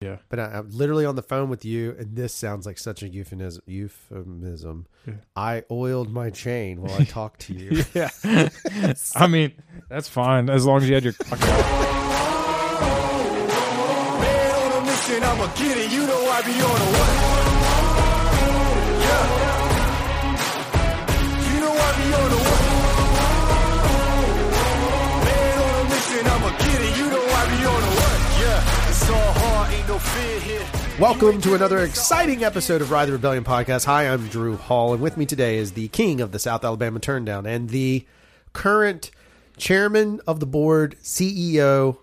Yeah. But I, I'm literally on the phone with you, and this sounds like such a euphemism. Euphemism. Yeah. I oiled my chain while I talked to you. Yeah. I mean, that's fine as long as you had your. Man on a mission, I'ma. You know I be on a what? Welcome to another exciting episode of Ride the Rebellion podcast. Hi, I'm Drew Hall, and with me today is the king of the South Alabama Turndown and the current chairman of the board, CEO,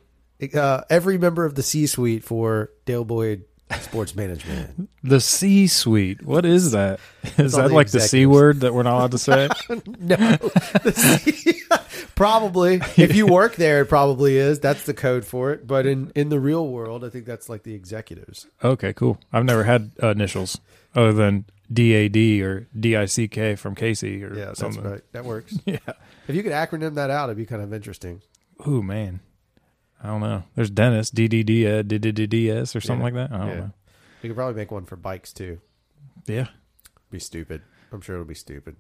uh, every member of the C-suite for Dale Boyd Sports Management. The C suite. What is that? Is that the like the C word that we're not allowed to say? no, the C- probably. If you work there, it probably is. That's the code for it. But in in the real world, I think that's like the executives. okay, cool. I've never had uh, initials other than DAD or DICK from Casey or Yeah, that's something. right. That works. Yeah. If you could acronym that out, it'd be kind of interesting. Ooh, man. I don't know. There's Dennis, DDD, uh, DDDS or something like that. I don't know. You could probably make one for bikes too. Yeah. Be stupid. I'm sure it'll be stupid.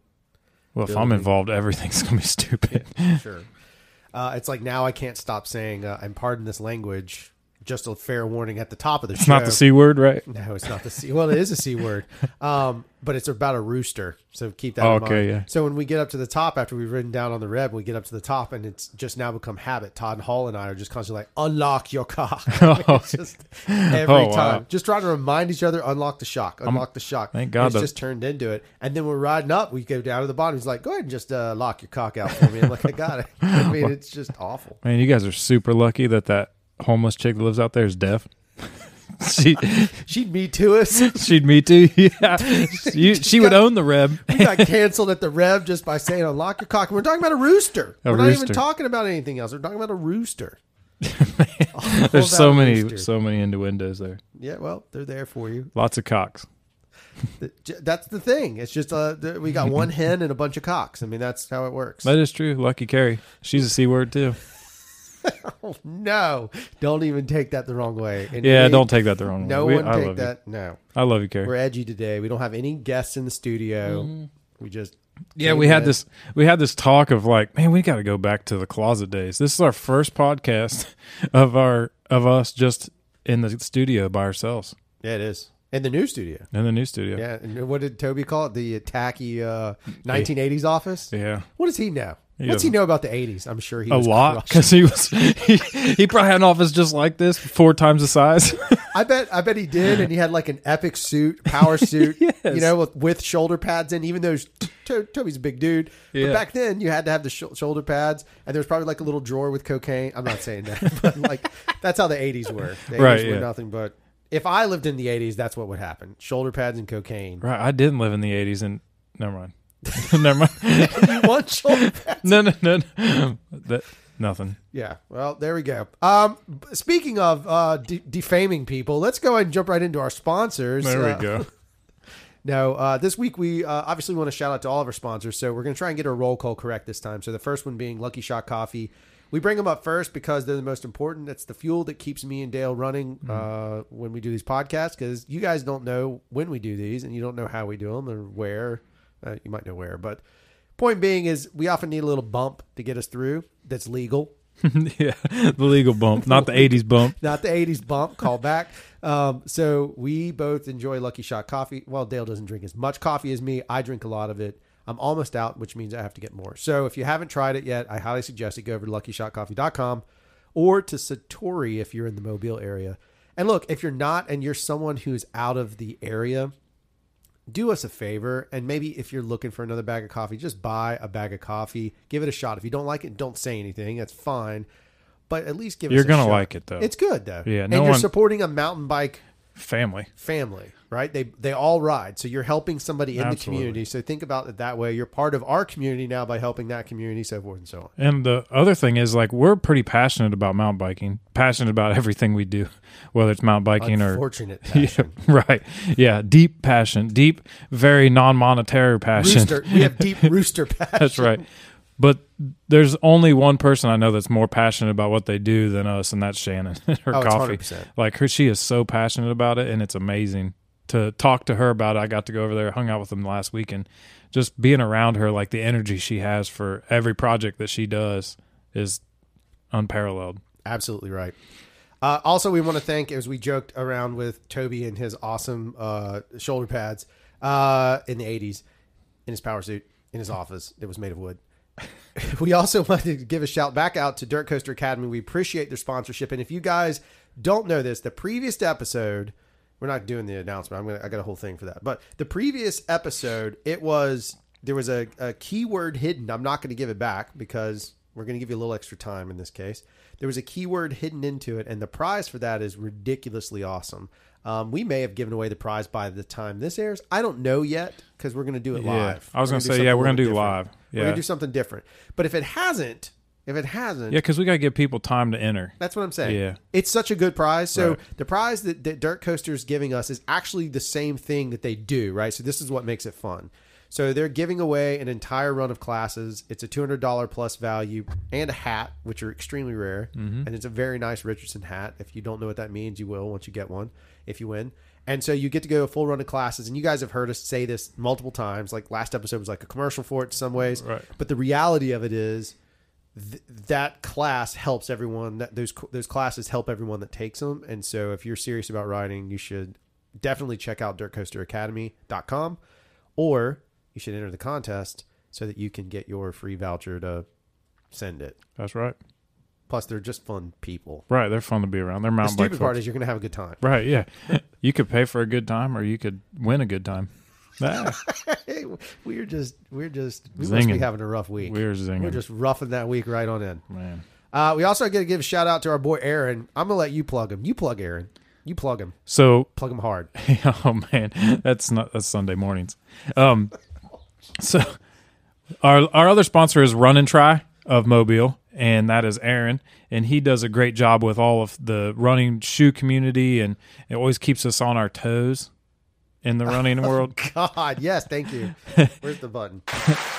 Well, if I'm involved, everything's going to be stupid. Sure. Uh, it's like now I can't stop saying, uh, and pardon this language, just a fair warning at the top of the It's show. not the C word, right? No, it's not the C. Well, it is a C word, um, but it's about a rooster. So keep that Oh, in mind. okay, yeah. So when we get up to the top after we've ridden down on the reb, we get up to the top, and it's just now become habit. Todd and Hall and I are just constantly like, unlock your cock. just every Oh, wow. time, just trying to remind each other, unlock the shock, unlock the shock. thank God it's that- just turned into it. And then we're riding up, we go down to the bottom. He's like, go ahead and just uh, lock your cock out for me. I'm like, I got it. I mean, it's just awful. Man, you guys are super lucky that that homeless chick that lives out there is deaf. she, She'd me to us. she'd me too. Yeah, you, she would own the reb. We got canceled at the Rev just by saying unlock your cock. We're talking about a rooster. A We're not even talking about anything else. We're talking about a rooster. All There's so many, rooster. so many innuendos there. Yeah, well, they're there for you. Lots of cocks. That's the thing. It's just uh, we got one hen and a bunch of cocks. I mean, that's how it works. That is true. Lucky Carrie. She's a c word too. Oh, no, don't even take that the wrong way. And Yeah, we- don't take that the wrong way. No one I take that. No, I love you, Carrie. we're edgy today. We don't have any guests in the studio. We just Mm-hmm. Yeah, we had this we had this talk of like, man, we got to go back to the closet days. This is our first podcast of our of us just in the studio by ourselves Yeah, it is in the new studio. in the new studio. Yeah, and what did Toby call it? The tacky uh, 1980s office. Yeah. What does he know? He What's he know about the 80s? I'm sure he A lot because he was he, he probably had an office just like this, four times the size. I bet I bet he did, and he had like an epic suit, power suit, Yes. you know, with, with shoulder pads in. Even though to- Toby's a big dude, Yeah. but back then you had to have the sh- shoulder pads, and there was probably like a little drawer with cocaine. I'm not saying that, but like that's how the 80s were. The 80s Right, were yeah. nothing but. If I lived in the 80s, that's what would happen: shoulder pads and cocaine. right, I didn't live in the '80s, and never mind, never mind. you want shoulder pads? no, no, no, no. That, nothing. Yeah. Well, there we go. Um, speaking of uh, de- defaming people, let's go ahead and jump right into our sponsors. There we Uh, go. No, uh, this week we uh, obviously want to shout out to all of our sponsors. So we're going to try and get our roll call correct this time. So the first one being Lucky Shot Coffee. We bring them up first because they're the most important. That's the fuel that keeps me and Dale running uh, when we do these podcasts. Because you guys don't know when we do these, and you don't know how we do them or where. Uh, you might know where, but point being is we often need a little bump to get us through. That's legal. yeah, the legal bump, not the '80s bump. not the 80s bump call back um, so we both enjoy lucky shot coffee well dale doesn't drink as much coffee as me i drink a lot of it i'm almost out which means i have to get more so if you haven't tried it yet i highly suggest it go over to luckyshotcoffee.com or to satori if you're in the mobile area and look if you're not and you're someone who's out of the area do us a favor and maybe if you're looking for another bag of coffee just buy a bag of coffee give it a shot if you don't like it don't say anything that's fine but at least give it. You're us a gonna shot. like it, though. it's good though Yeah, and no you're one- supporting a mountain bike Family. family right they they all ride so you're helping somebody in the community so think about it that way you're part of our community now by helping that community so forth and so on And the other thing is, like, we're pretty passionate about mountain biking, passionate about everything we do, whether it's mountain biking or. unfortunate Yeah, right. Yeah. Deep passion. Deep, very non monetary passion. rooster we have deep rooster passion That's right. But there's only one person I know that's more passionate about what they do than us, and that's Shannon. her Oh, coffee, 100%. like her, she is so passionate about it, and it's amazing to talk to her about it. I got to go over there, hung out with them last week, and just being around her, like the energy she has for every project that she does, is unparalleled. Absolutely right. Uh, also, we want to thank, as we joked around with Toby and his awesome uh, shoulder pads uh, in the 80s, in his power suit, in his office. It was made of wood. we also wanted to give a shout back out to Dirt Coaster Academy. We appreciate their sponsorship. And if you guys don't know this, the previous episode, we're not doing the announcement. I'm gonna I got a whole thing for that. But the previous episode, it was there was a, a keyword hidden. I'm not gonna give it back because we're gonna give you a little extra time in this case. There was a keyword hidden into it, and the prize for that is ridiculously awesome. Um, we may have given away the prize by the time this airs. I don't know yet because we're going to do it Yeah. live. I was gonna say, yeah, we're gonna do different. live. We're gonna do something different. But if it hasn't, if it hasn't, Yeah, because we got to give people time to enter. that's what I'm saying. Yeah. It's such a good prize. So Right. the prize that, that Dirt Coaster is giving us is actually the same thing that they do, right? So this is what makes it fun. So they're giving away an entire run of classes. It's a $200 plus value and a hat, which are extremely rare. Mm-hmm. And it's a very nice Richardson hat. If you don't know what that means, you will once you get one if you win. And so you get to go a full run of classes. And you guys have heard us say this multiple times. Like last episode was like a commercial for it in some ways. Right. But the reality of it is th- that class helps everyone that those those classes help everyone that takes them and so if you're serious about riding you should definitely check out dirtcoasteracademy.com or you should enter the contest so that you can get your free voucher to send it That's right. plus they're just fun people Right, they're fun to be around. They're the mountain bike stupid part folks. is you're gonna have a good time Right, yeah. you could pay for a good time, or you could win a good time. We're just we're just we must be having a rough week we're zinging, we're just roughing that week right on in man. uh, we also got to give a shout out to our boy aaron i'm gonna let you plug him you plug aaron you plug him So plug him hard oh man, that's not that's Sunday mornings. Um, so our our other sponsor is Run N Tri of Mobile, and that is Aaron, and he does a great job with all of the running shoe community, and it always keeps us on our toes in the running world. God, yes, thank you. Where's the button?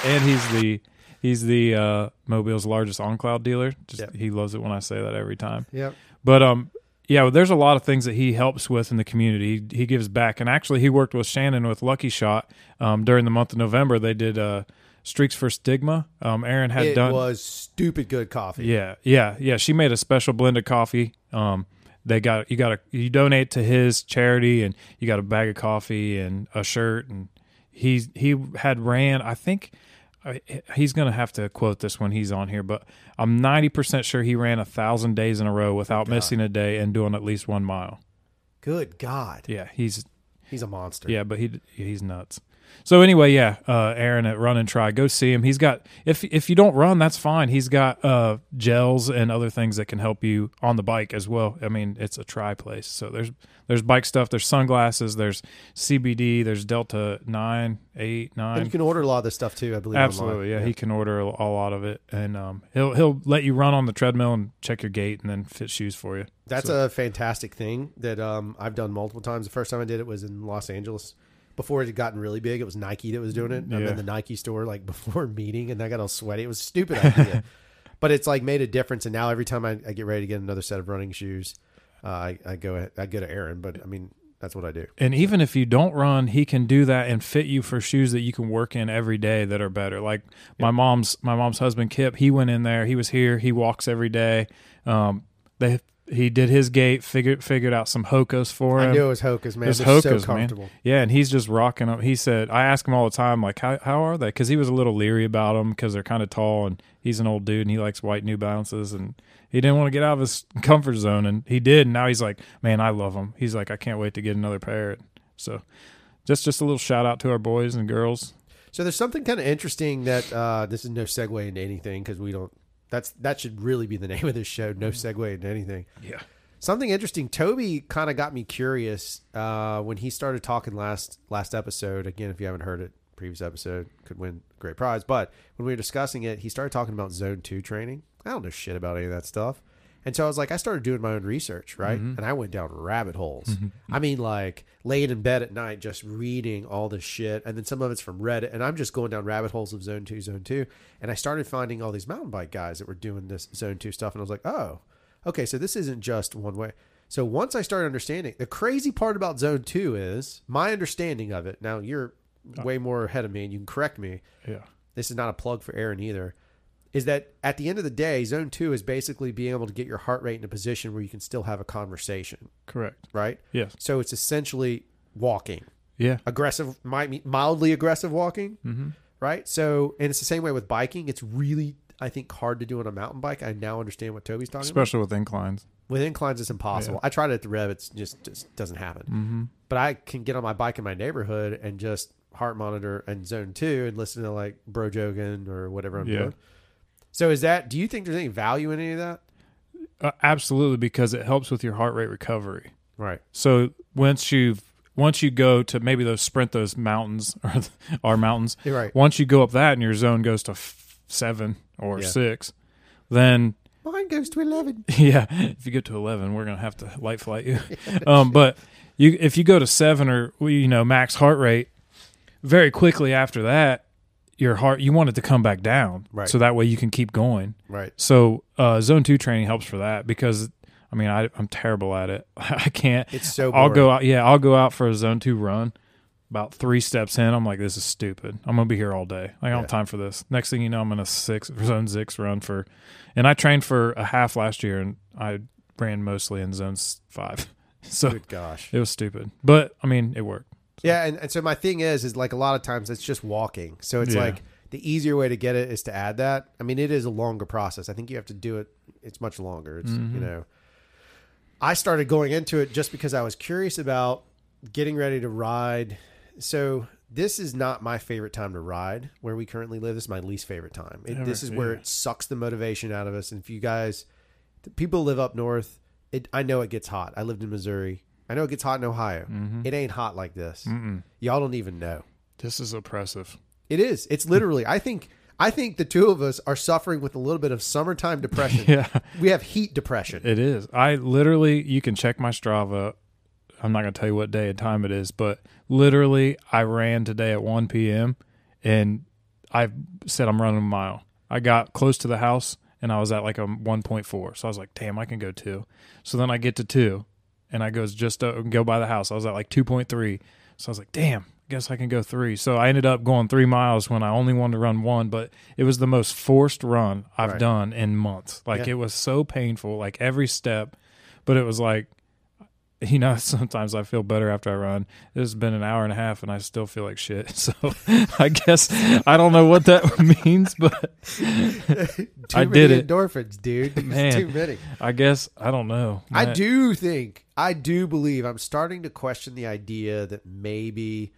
And he's the he's the uh, Mobile's largest on cloud dealer. Just Yep. he loves it when I say that every time. Yep. But um, yeah, well, there's a lot of things that he helps with in the community. He, he gives back, and actually, he worked with Shannon with Lucky Shot um, during the month of November. They did uh, Streaks for Stigma. Um, Aaron had done It done. was stupid good coffee. Yeah, yeah, yeah. She made a special blend of coffee. Um, they got you got a you donate to his charity, and you got a bag of coffee and a shirt, and he he had ran. I think He's gonna have to quote this when he's on here, but I'm 90 percent sure he ran a thousand days in a row without missing a day and doing at least one mile. Good God. Yeah, he's He's a monster. yeah, but he he's nuts. So anyway, yeah, uh, Aaron at Run N Tri, go see him. He's got if if you don't run, that's fine. He's got uh, gels and other things that can help you on the bike as well. I mean, it's a try place. So there's there's bike stuff. There's sunglasses. There's CBD. There's Delta nine, eight, And you can order a lot of this stuff too, I believe. Absolutely, online. yeah, He can order a, a lot of it, and um, he'll he'll let you run on the treadmill and check your gait, and then fit shoes for you. That's So- a fantastic thing that um, I've done multiple times. The first time I did it was in Los Angeles. Before it had gotten really big, it was Nike that was doing it. I'm in the Nike store like before meeting, and I got all sweaty. It was a stupid idea, but it's like made a difference. And now every time I, I get ready to get another set of running shoes, uh, I, I go I go to Aaron. But I mean, that's what I do. And even if you don't run, he can do that and fit you for shoes that you can work in every day that are better. Like my mom's my mom's husband Kip, he went in there. He was here. He walks every day. Um, they he did his gait, figured figured out some Hokos for him. I knew it was Hokas, man. It's They're so Hokas, man. Yeah, and he's just rocking them. He said, I ask him all the time, like, how how are they? Because he was a little leery about them because they're kind of tall, and he's an old dude, and he likes white New Balances, and he didn't want to get out of his comfort zone, and he did. And now he's like, man, I love them. He's like, I can't wait to get another pair. So, just just a little shout out to our boys and girls. So there's something kind of interesting that uh, this is no segue into anything because we don't. That's that should really be the name of this show. No segue into anything. Yeah. Something interesting. Toby kind of got me curious uh, when he started talking last last episode. Again, if you haven't heard it, previous episode could win a great prize. But when we were discussing it, he started talking about zone two training. I don't know shit about any of that stuff. And so I was like, I started doing my own research, right? Mm-hmm. And I went down rabbit holes. I mean, like laying in bed at night, just reading all this shit. And then some of it's from Reddit. And I'm just going down rabbit holes of Zone 2, Zone 2. And I started finding all these mountain bike guys that were doing this Zone 2 stuff. And I was like, oh, okay, so this isn't just one way. So once I started understanding, the crazy part about Zone 2 is my understanding of it. Now, you're way more ahead of me and you can correct me Yeah. this is not a plug for Aaron either, is that at the end of the day, zone two is basically being able to get your heart rate in a position where you can still have a conversation, Correct. right? Yes. So it's essentially walking, Yeah. aggressive, mi- mildly aggressive walking, Mm-hmm. right? So, and it's the same way with biking. It's really, I think, hard to do on a mountain bike. I now understand what Toby's talking about. Especially with inclines. With inclines, it's impossible. I tried it at the Rev; it's just, just doesn't happen. Mm-hmm. But I can get on my bike in my neighborhood and just heart monitor and zone two and listen to like Bro Jogan or whatever I'm Yeah. doing. So is that? Do you think there's any value in any of that? Uh, absolutely, because it helps with your heart rate recovery. Right. So once you've once you go to maybe those sprint those mountains or our mountains, You're right. once you go up that and your zone goes to f- seven or Yeah. six, then Mine goes to eleven. yeah, if you get to eleven, we're gonna have to light flight you. um, but you if you go to seven or you know max heart rate, very quickly after that, your heart you want it to come back down, Right. So that way you can keep going. Right. So uh, zone two training helps for that because I mean I, I'm terrible at it. I can't. It's so. I'll go out. Yeah, I'll go out for a zone two run. About three steps in, I'm like, this is stupid. I'm gonna be here all day. I don't Yeah. have time for this. Next thing you know, I'm in a six zone six run for, and I trained for a half last year, and I ran mostly in zones five. So Good gosh. it was stupid, but I mean, it worked. Yeah, and, and so my thing is, is like a lot of times it's just walking. So it's Yeah. like the easier way to get it is to add that. I mean, it is a longer process. I think you have to do it. It's much longer. It's Mm-hmm. you know, I started going into it just because I was curious about getting ready to ride. So this is not my favorite time to ride where we currently live. This is my least favorite time. It, this is Ever, where it sucks the motivation out of us. And if you guys, the people live up north, it I know it gets hot. I lived in Missouri. I know it gets hot in Ohio. Mm-hmm. It ain't hot like this. Y'all don't even know. This is oppressive. It is. It's literally. I think. I think the two of us are suffering with a little bit of summertime depression. Yeah, We have heat depression. it is. I literally, you can check my Strava. I'm not gonna tell you what day and time it is, but literally, I ran today at 1 p.m. and I said I'm running a mile. I got close to the house and I was at like a 1.4. So I was like, damn, I can go two. So then I get to two and I goes just to go by the house. I was at like 2.3. So I was like, damn, I guess I can go three. So I ended up going three miles when I only wanted to run one, but it was the most forced run I've Right. done in months. Like Yeah. it was so painful, like every step, but it was like, you know, sometimes I feel better after I run. It's been an hour and a half and I still feel like shit. So I guess I don't know what that means, but Too I many did it. endorphins, dude. Man. too many. I guess I don't know. I do think, I do believe, I'm starting to question the idea that maybe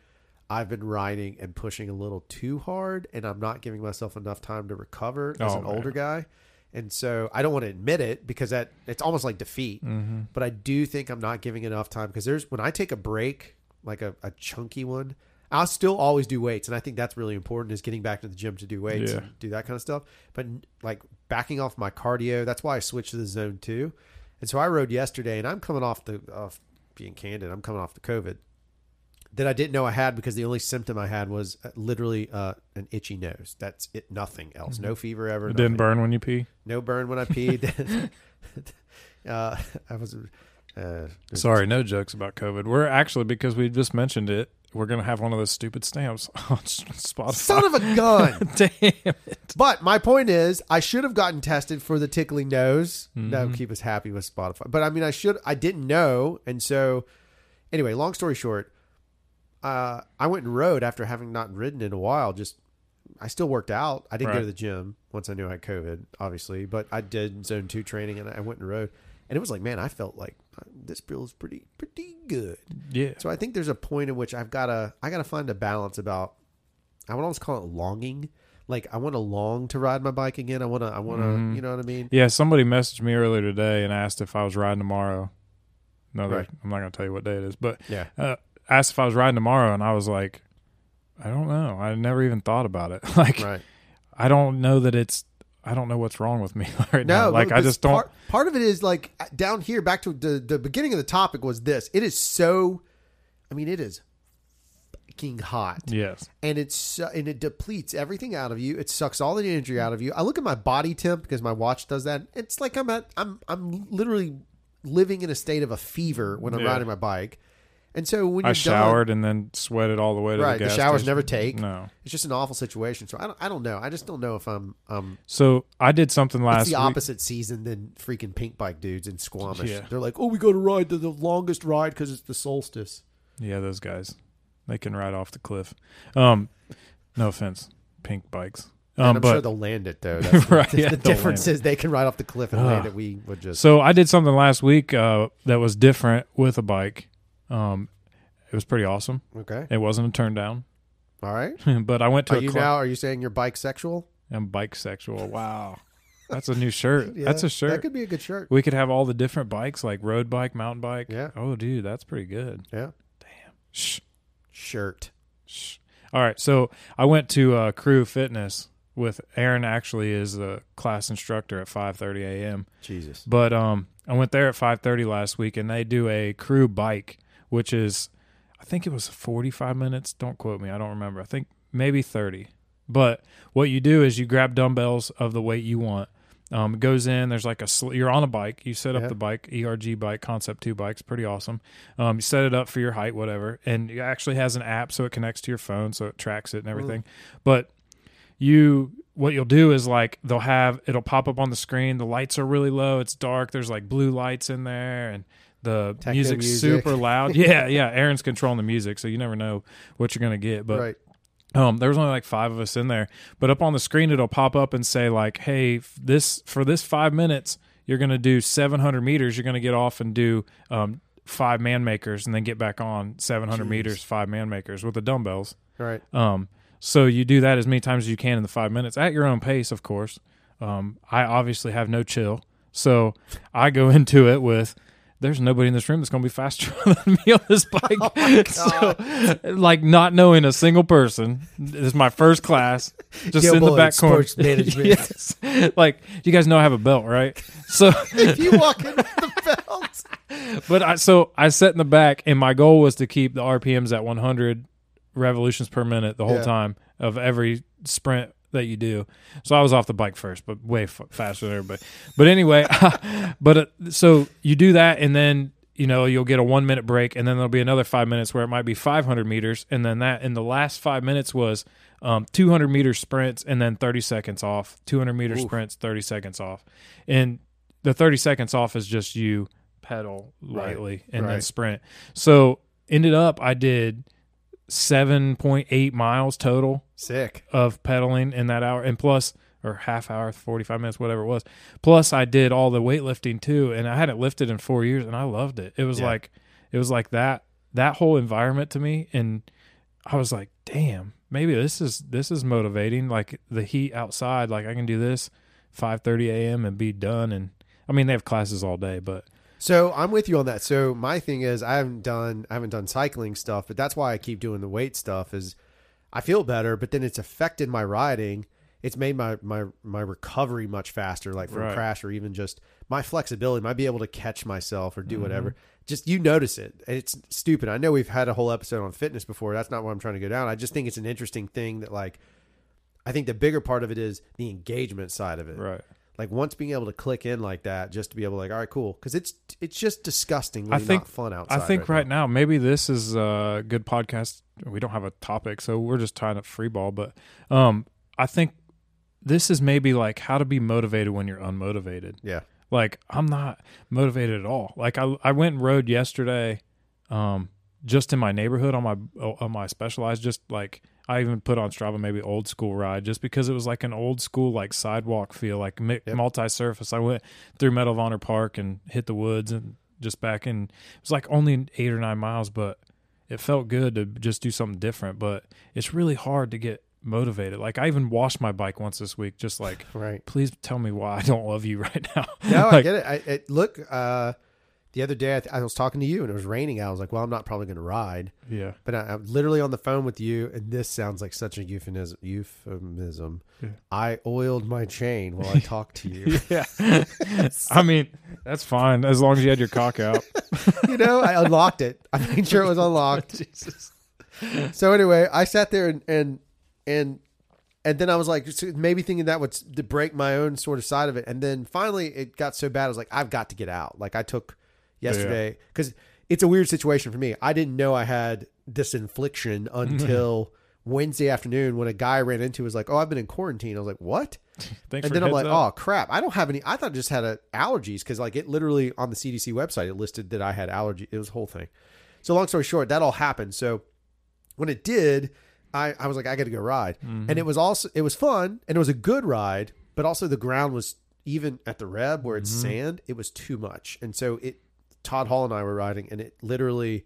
I've been riding and pushing a little too hard, and I'm not giving myself enough time to recover as Oh, an man. older guy. And so I don't want to admit it because that it's almost like defeat. Mm-hmm. But I do think I'm not giving enough time because there's when I take a break, like a, a chunky one, I'll still always do weights, and I think that's really important is getting back to the gym to do weights Yeah. and do that kind of stuff. But like backing off my cardio, that's why I switched to the zone two. And so I rode yesterday, and I'm coming off the off being candid. I'm coming off the COVID that I didn't know I had because the only symptom I had was uh, literally uh, an itchy nose. That's it. Nothing else. No fever ever. Mm-hmm. it didn't burn when you pee. No burn when I peed. uh, I was. Uh, Sorry, no jokes about COVID. We're actually because we just mentioned it. We're gonna have one of those stupid stamps on Spotify. Son of a gun. Damn it! But my point is, I should have gotten tested for the tickling nose. Mm-hmm. That would keep us happy with Spotify. But I mean, I should. I didn't know, and so anyway. Long story short, uh, I went and rode after having not ridden in a while. Just I still worked out. I didn't go to the gym once I knew I had COVID, obviously, but I did zone two training and I went and rode, and it was like, man, I felt like uh, this feels pretty pretty good. Yeah, So I think there's a point in which I've got to I got to find a balance about I would almost call it longing. Like I want to long to ride my bike again. I want to I want to Mhm. you know what I mean? yeah. Somebody messaged me earlier today and asked if I was riding tomorrow. No, Right. I'm not gonna tell you what day it is, but Yeah. uh, asked if I was riding tomorrow, and I was like, I don't know. I never even thought about it. like, Right. I don't know that it's. I don't know what's wrong with me right No, now. Like I just don't. Part, part of it is like down here. Back to the the beginning of the topic was this. It is so. I mean, it is fucking hot. yes. and it's uh, and it depletes everything out of you. It sucks all the energy out of you. I look at my body temp because my watch does that. It's like I'm at I'm I'm literally living in a state of a fever when I'm Yeah. riding my bike. And so when you're I showered and then sweated all the way to done, right, the the showers station. never take. No. It's just an awful situation. So I don't I don't know. I just don't know if I'm um So I did something it's last the week. opposite season than freaking Pinkbike dudes in Squamish. Yeah. They're like, oh, we got to ride the, the longest ride because it's the solstice. Yeah, those guys. They can ride off the cliff. Um, no offense, Pinkbikes. Um, I'm but sure they'll land it though. That's the, Right, yeah, the difference is they can ride off the cliff and land it. We would just so I did something last week uh, that was different with a bike. Um, it was pretty awesome. okay. It wasn't a turn down, All right. but I went to Are a you now? Are you saying you're bike sexual? I'm bike sexual. Wow, that's a new shirt. Yeah, that's a shirt. That could be a good shirt. we could have all the different bikes, like road bike, mountain bike. Yeah. Oh, dude, that's pretty good. Yeah. Shh. Shirt. Shh. All right, so I went to uh, Crew Fitness with Aaron. Actually, is the class instructor at 5:30 a.m. Jesus. But um, I went there at 5:30 last week, and they do a crew bike, which is, I think it was 45 minutes. Don't quote me. I don't remember. I think maybe 30. But what you do is you grab dumbbells of the weight you want. Um, it goes in. There's like a sl- you're on a bike. You set up Yeah. the bike, ERG bike, Concept Two bikes, pretty awesome. Um, you set it up for your height, whatever, and it actually has an app so it connects to your phone, so it tracks it and everything. But you what you'll do is like they'll have it'll pop up on the screen the lights are really low it's dark there's like blue lights in there and the Techno music's music. super loud yeah yeah aaron's controlling the music so you never know what you're gonna get but right. um, there was only like five of us in there, but up on the screen it'll pop up and say like, "Hey, this for this five minutes, you're gonna do 700 meters. You're gonna get off and do um, five man makers, and then get back on 700 Jeez. meters, five man makers with the dumbbells. Right. Um, so you do that as many times as you can in the five minutes at your own pace, of course. Um, I obviously have no chill, so I go into it with. There's nobody in this room that's going to be faster than me on this oh bike. so, like not knowing a single person. This is my first class. Just Yo, in the back corner. yes. Like you guys know I have a belt, right? So if you walk in with the belt, but I so I sat in the back, and my goal was to keep the RPMs at 100 revolutions per minute the whole Yeah. time of every sprint that you do. So I was off the bike first, but way f- faster than everybody. But anyway, but uh, so you do that, and then you know you'll get a one minute break, and then there'll be another five minutes where it might be 500 meters, and then that in the last five minutes was um, 200 meter sprints, and then 30 seconds off. 200 meter sprints, 30 seconds off, and the 30 seconds off is just you pedal lightly and then sprint. So ended up I did 7.8 miles total sick. of pedaling in that hour and plus or half hour 45 minutes whatever it was plus i did all the weightlifting too and i hadn't lifted in four years and i loved it it was Yeah. like it was like that that whole environment to me and i was like damn maybe this is this is motivating like the heat outside like i can do this 5.30 a.m and be done and i mean they have classes all day but So I'm with you on that. So my thing is, I haven't done I haven't done cycling stuff, but that's why I keep doing the weight stuff. Is I feel better, but then it's affected my riding. It's made my my my recovery much faster, like from Right. crash or even just my flexibility. Might be able to catch myself or do Mm-hmm. whatever. Just you notice it. And It's stupid. I know we've had a whole episode on fitness before. That's not what I'm trying to go down. I just think it's an interesting thing that like. I think the bigger part of it is the engagement side of it right like once being able to click in like that just to be able to like all right cool because it's it's just disgustingly I think not fun outside I think right, right, now. maybe this is a good podcast. We don't have a topic, so we're just tying up free ball. But um, I think this is maybe like how to be motivated when you're unmotivated. yeah Like I'm not motivated at all. Like I I went and rode yesterday, um, just in my neighborhood on my on my specialized. Just like I even put on Strava maybe old school ride, just because it was like an old school like sidewalk feel, like mi- Yep. multi surface. I went through Medal of Honor Park and hit the woods and just back in. It was like only eight or nine miles, but it felt good to just do something different. But it's really hard to get motivated. Like I even washed my bike once this week, just like right please tell me why I don't love you right now. no i get it I, it look uh the other day I, th- I was talking to you and it was raining. I was like, well, I'm not probably going to ride. Yeah. But I, I'm literally on the phone with you, and this sounds like such a euphemism. euphemism. Yeah. I oiled my chain while I talked to you. Yeah. I mean, that's fine as long as you had your cock out. you know, I unlocked it. I made sure it was unlocked. Jesus. So anyway, I sat there and and and and then I was like, maybe thinking that would break my own sort of side of it. And then finally, it got so bad. I was like, I've got to get out. Like I took yesterday because it's a weird situation for me. I didn't know I had this infliction until Wednesday afternoon when a guy I ran into was like, "Oh, I've been in quarantine." I was like, "What?" Thanks and then I'm like, up. "Oh crap! I don't have any." I thought I just had a, allergies because like it literally on the CDC website it listed that I had allergy. It was a whole thing. So long story short, that all happened. So when it did, I, I was like, I got to go ride, Mm-hmm. and it was also it was fun and it was a good ride, but also the ground was even at the reb where it's Mm-hmm. sand, it was too much, and so it. Todd Hall and I were riding, and it literally,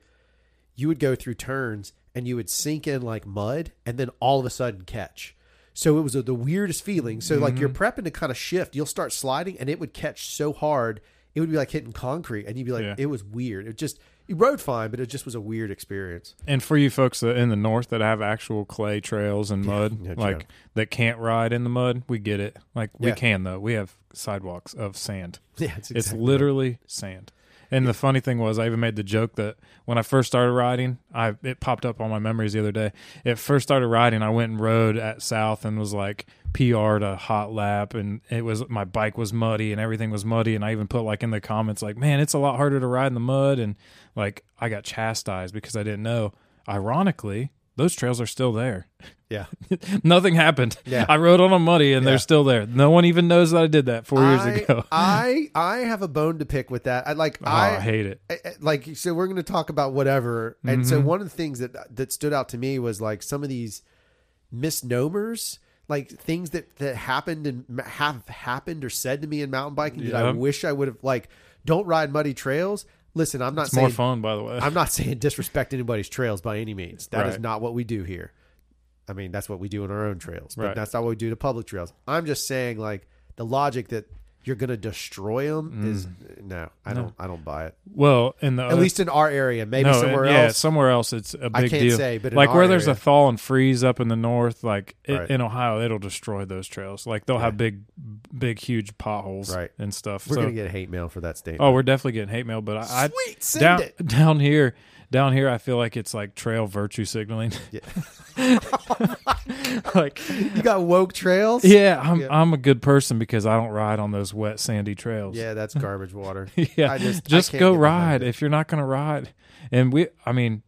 you would go through turns and you would sink in like mud, and then all of a sudden catch. So it was the weirdest feeling. So like you're Mm-hmm. prepping to kind of shift, you'll start sliding, and it would catch so hard, it would be like hitting concrete, and you'd be like, Yeah. it was weird. It just you rode fine, but it just was a weird experience. And for you folks in the north that have actual clay trails and mud, yeah, like Joe. that can't ride in the mud, we get it. Like we Yeah. can though. We have sidewalks of sand. Yeah, it's, It's exactly literally sand. And the funny thing was, I even made the joke that when I first started riding, I it popped up on my memories the other day. It first started riding, I went and rode at South and was like PR'd a hot lap, and it was my bike was muddy and everything was muddy, and I even put like in the comments like, "Man, it's a lot harder to ride in the mud," and like I got chastised because I didn't know. Ironically, those trails are still there. yeah. Nothing happened. Yeah. I rode on them muddy, and Yeah. they're still there. No one even knows that I did that four years ago. I I have a bone to pick with that. I like oh, I I hate it. I- I- like so we're going to talk about whatever and so Mm-hmm. one of the things that that stood out to me was like some of these misnomers like things that that happened and have happened or said to me in mountain biking that I wish I would have like don't ride muddy trails listen I'm not It's saying more fun, by the way. I'm not saying disrespect anybody's trails by any means That is Right. not what we do here I mean that's what we do in our own trails but Right. that's not what we do to public trails I'm just saying like the logic that you're going to destroy them is no I don't I don't buy it well, in the at least in our area. Maybe Uh, no, somewhere yeah, else. somewhere else it's a I big I can't deal. say, but like where there's a thaw and freeze up in the north, like it, Right. in Ohio, it'll destroy those trails. Like they'll have big, big, huge potholes Right. and stuff. We're so, gonna get hate mail for that statement. oh, we're definitely getting hate mail, but I, I Sweet, send down it. down here, down here, I feel like it's like trail virtue signaling. like you got woke trails. Yeah, I'm Yeah. I'm a good person because I don't ride on those wet sandy trails. yeah, that's garbage water. yeah. I just- Just, go ride if you're not going to ride. And we, I mean,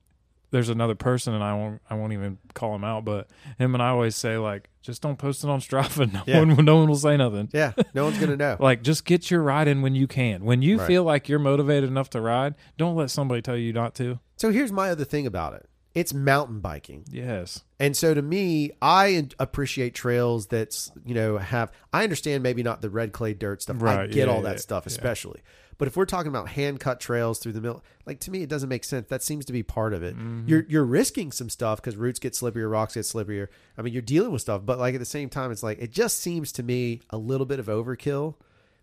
there's another person, and I won't I won't even call him out, but him and I always say like, just don't post it on Strava. No Yeah. one no one will say nothing. Yeah, no one's gonna know. Like, just get your ride in when you can. When you Right. feel like you're motivated enough to ride, don't let somebody tell you not to. So here's my other thing about it. It's mountain biking. Yes. And so to me, I appreciate trails that's, you know, have I understand maybe not the red clay dirt stuff. I Right, get yeah, all that yeah, stuff, especially. But if we're talking about hand cut trails through the middle, like to me it doesn't make sense. That seems to be part of it. Mm-hmm. You're you're risking some stuff because roots get slipperier, rocks get slipperier. I mean, you're dealing with stuff, but like at the same time, it's like it just seems to me a little bit of overkill.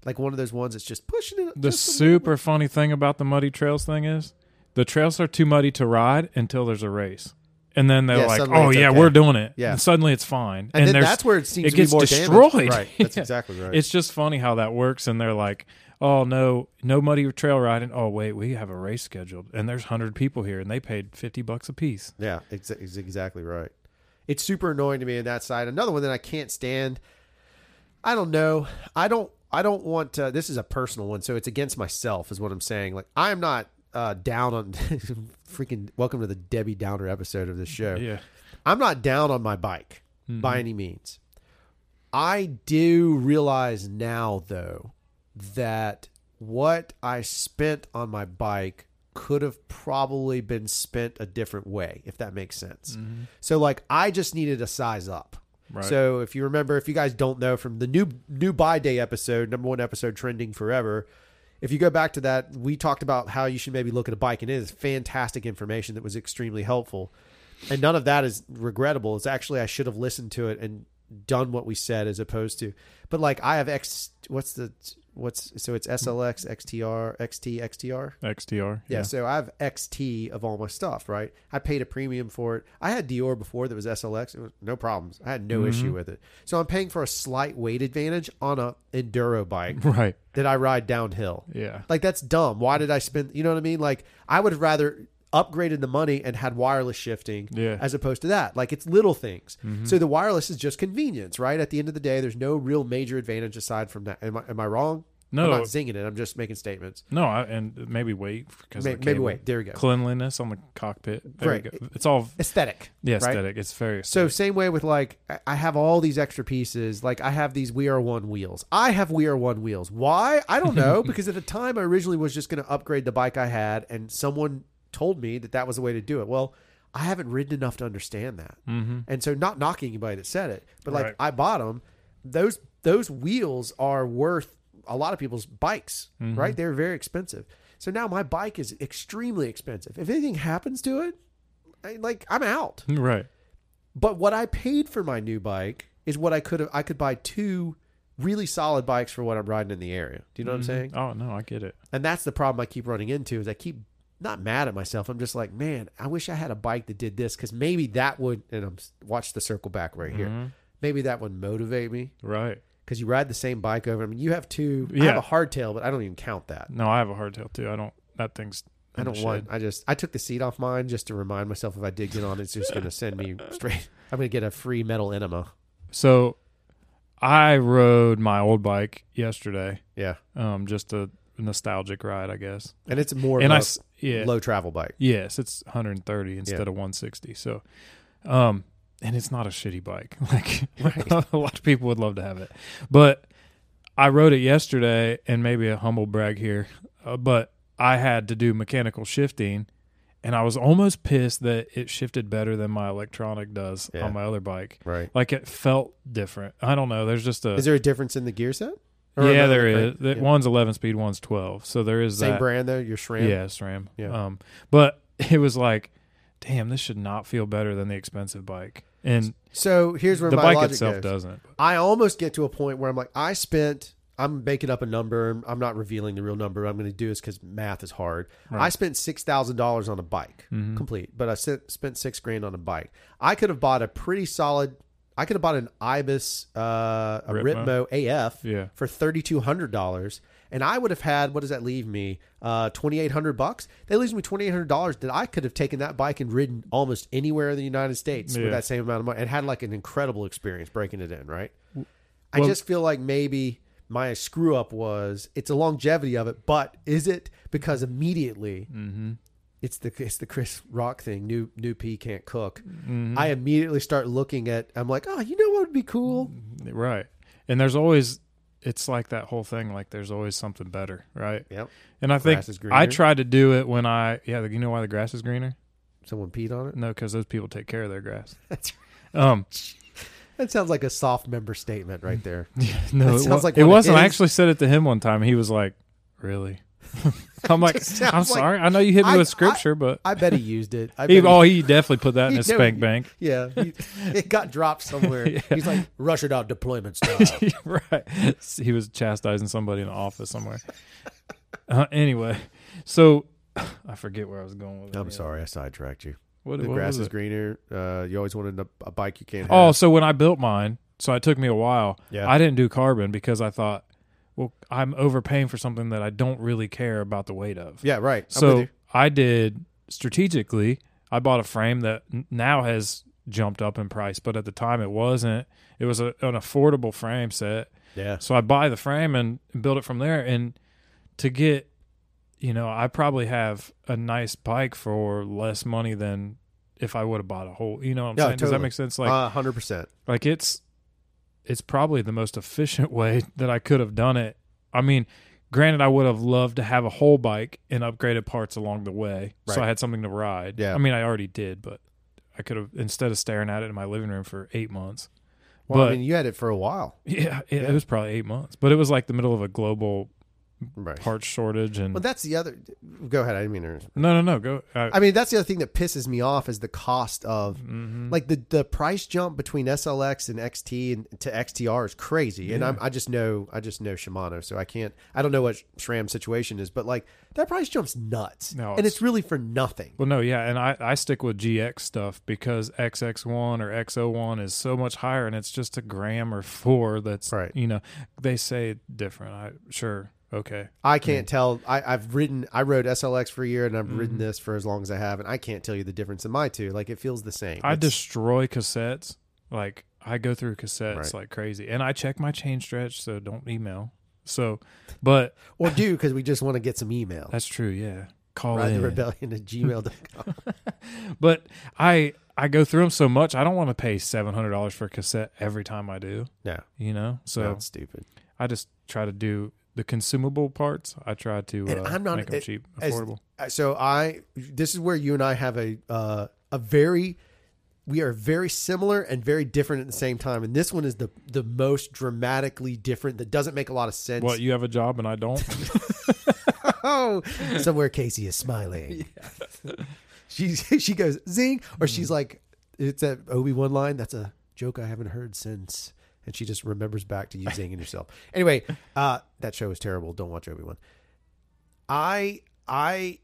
Like one of those ones that's just pushing it. The just a little super funny thing about the muddy trails thing is the trails are too muddy to ride until there's a race. And then they're Yeah, like, "Oh yeah, okay." we're doing it." Yeah. And suddenly it's fine. And, then that's where it seems it to be gets more destroyed. damage. Right. That's Yeah. exactly right. It's just funny how that works. And they're like, "Oh no, no muddy trail riding." Oh wait, we have a race scheduled, and there's hundred people here, and they paid fifty bucks a piece. Yeah, ex- exactly right. It's super annoying to me on that side. Another one that I can't stand. I don't know. I don't. I don't want. To, this is a personal one, so it's against myself, is what I'm saying. Like I am not uh, down on freaking. Welcome to the Debbie Downer episode of this show. Yeah, I'm not down on my bike by any means. I do realize now, though, that what I spent on my bike could have probably been spent a different way, if that makes sense. Mm-hmm. So, like, I just needed a size up. Right. So, if you remember, if you guys don't know from the new new buy day episode, number one episode trending forever, if you go back to that, we talked about how you should maybe look at a bike, and it is fantastic information that was extremely helpful and none of that is regrettable. It's actually I should have listened to it and done what we said as opposed to. But like I have X, what's the what's so it's SLX, XTR, XT, XTR. XTR. Yeah, so I have XT of all my stuff, right? I paid a premium for it. I had Deore before that was SLX. It was no problems. I had no mm-hmm. issue with it. So I'm paying for a slight weight advantage on a enduro bike Right. that I ride downhill. Yeah. Like that's dumb. Why did I spend? You know what I mean? Like I would rather upgraded the money and had wireless shifting Yeah. as opposed to that. Like it's little things. Mm-hmm. So the wireless is just convenience, right? At the end of the day, there's no real major advantage aside from that. Am I, am I wrong? No. I'm not zinging it. I'm just making statements. No, I, and maybe wait because May- maybe wait. There we go. Cleanliness on the cockpit. There Right. go. It's all Aesthetic. yeah, right? aesthetic. It's very So same way with like I- I have all these extra pieces. Like I have these We Are One wheels. I have We Are One wheels. Why? I don't know. because at the time I originally was just going to upgrade the bike I had, and someone told me that that was the way to do it. Well, I haven't ridden enough to understand that, mm-hmm. and so not knocking anybody that said it, but like Right. I bought them. Those those wheels are worth a lot of people's bikes, Mm-hmm. right? They're very expensive. So now my bike is extremely expensive. If anything happens to it, I, like I'm out. right. But what I paid for my new bike is what I could have. I could buy two really solid bikes for what I'm riding in the area. Do you know what I'm saying? Oh no, I get it. And that's the problem I keep running into is I keep not mad at myself. I'm just like, man, I wish I had a bike that did this because maybe that would. And I'm watch the circle back right here. Mm-hmm. Maybe that would motivate me Right. because you ride the same bike over. I mean, you have two. Yeah. I have a hardtail, but I don't even count that. No, I have a hardtail too. I don't. That thing's. I don't want. I just. I took the seat off mine just to remind myself if I did get on, it's just going to send me straight. I'm going to get a free metal enema. So, I rode my old bike yesterday. Yeah, Um, just a nostalgic ride, I guess. and it's more and of I, yeah, low travel bike. yes, it's 130 instead Yeah. of 160. So, um, and it's not a shitty bike. Like Right. a lot of people would love to have it, but I rode it yesterday, and maybe a humble brag here, uh, but I had to do mechanical shifting. And I was almost pissed that it shifted better than my electronic does Yeah. on my other bike. Right. Like it felt different. I don't know. There's just a Is there a difference in the gear set? Yeah, there right, is. Yeah. One's 11 speed, one's 12. So there is the Same that. brand though. Your SRAM. Yeah, SRAM. Yeah. Um, but it was like, damn, this should not feel better than the expensive bike, and So here's where the bike itself goes. doesn't. I almost get to a point where I'm like, I spent. I'm making up a number. I'm not revealing the real number. I'm going to do this because math is hard. I spent six thousand dollars on a bike, Mm-hmm. complete. But I spent spent six grand on a bike. I could have bought a pretty solid. I could have bought an Ibis, uh, a Ripmo. AF, Yeah. for thirty two hundred dollars, and I would have had what does that leave me? Uh, twenty eight hundred bucks. That leaves me twenty eight hundred dollars that I could have taken that bike and ridden almost anywhere in the United States Yeah. with that same amount of money and had like an incredible experience breaking it in. Right. I just feel like maybe my screw up was it's a longevity of it, but is it because immediately Mm-hmm. It's the it's the Chris Rock thing. New new P can't cook. Mm-hmm. I immediately start looking at. I'm like, oh, you know what would be cool? Right. And there's always, it's like that whole thing. Like there's always something better, right? Yep. And I think I tried to do it when I, yeah, you know why the grass is greener? Someone peed on it. No, because those people take care of their grass. That's right. Um, that sounds like a soft member statement right there. no, That it, sounds like it wasn't. I actually said it to him one time. He was like, "Really?" I'm like, "I'm like- sorry. I know you hit me I- with scripture, but I bet he used it. I he, bet oh, he definitely put that in his knew spank he- bank." yeah, he, it got dropped somewhere. He's like, rush it out deployment style. right. He was chastising somebody in the office somewhere. Uh, anyway, so I forget where I was going with it. I'm Yeah. sorry, I sidetracked you. What, The what grass is it? greener. Uh, you always wanted a, a bike you can't have. Oh, so when I built mine, so it took me a while. Yeah. I didn't do carbon because I thought, well, I'm overpaying for something that I don't really care about the weight of. yeah, right. So. I did strategically. I bought a frame that now has jumped up in price, but at the time it wasn't. It was a, an affordable frame set. yeah, So I buy the frame and, build it from there. And to get, you know, I probably have a nice bike for less money than if I would have bought a whole. You know what I'm Yeah, saying? Does that make sense? Like, Uh, hundred percent. like it's it's probably the most efficient way that I could have done it. I mean, granted, I would have loved to have a whole bike and upgraded parts along the way, so I had something to ride. Yeah. I mean, I already did, but I could have instead of staring at it in my living room for eight months. Well, I mean, you had it for a while. Yeah, it, Yeah. it was probably eight months, but it was like the middle of a global Right. parts shortage and Well, that's the other. Go ahead. I didn't mean to. no, no, no. Go. I, I mean, that's the other thing that pisses me off is the cost of Mm-hmm. like the the price jump between SLX and XT and to XTR is crazy. And I'm, I just know I just know Shimano, so I can't. I don't know what SRAM's situation is, but like that price jump's nuts, No, and it's- it's really for nothing. well, no, yeah, and I I stick with GX stuff because XX1 or XO1 is so much higher, and it's just a gram or four. That's Right. You know, they say different. I sure okay. I can't hmm. tell. I, I've ridden. I rode SLX for a year, and I've ridden hmm. this for as long as I have, and I can't tell you the difference in my two. Like it feels the same. I It's- destroy cassettes. Like I go through cassettes Right. like crazy, and I check my chain stretch, so don't email. So, but or do because we just want to get some email. that's true. Yeah, call Ride the in. rebellion at gmail.com. But I I go through them so much. I don't want to pay seven hundred dollars for a cassette every time I do. no, You know, so it's stupid. I just try to do the consumable parts. I try to uh, I'm not- make them it- cheap, as- affordable. So I this is where you and I have a uh, a very we are very similar and very different at the same time and this one is the the most dramatically different that doesn't make a lot of sense What you have a job and I don't? oh somewhere Casey is smiling she she goes zing or she's Mm-hmm. like it's that Obi-Wan line that's a joke I haven't heard since and she just remembers back to you zinging yourself anyway uh that show is terrible don't watch Obi-Wan I I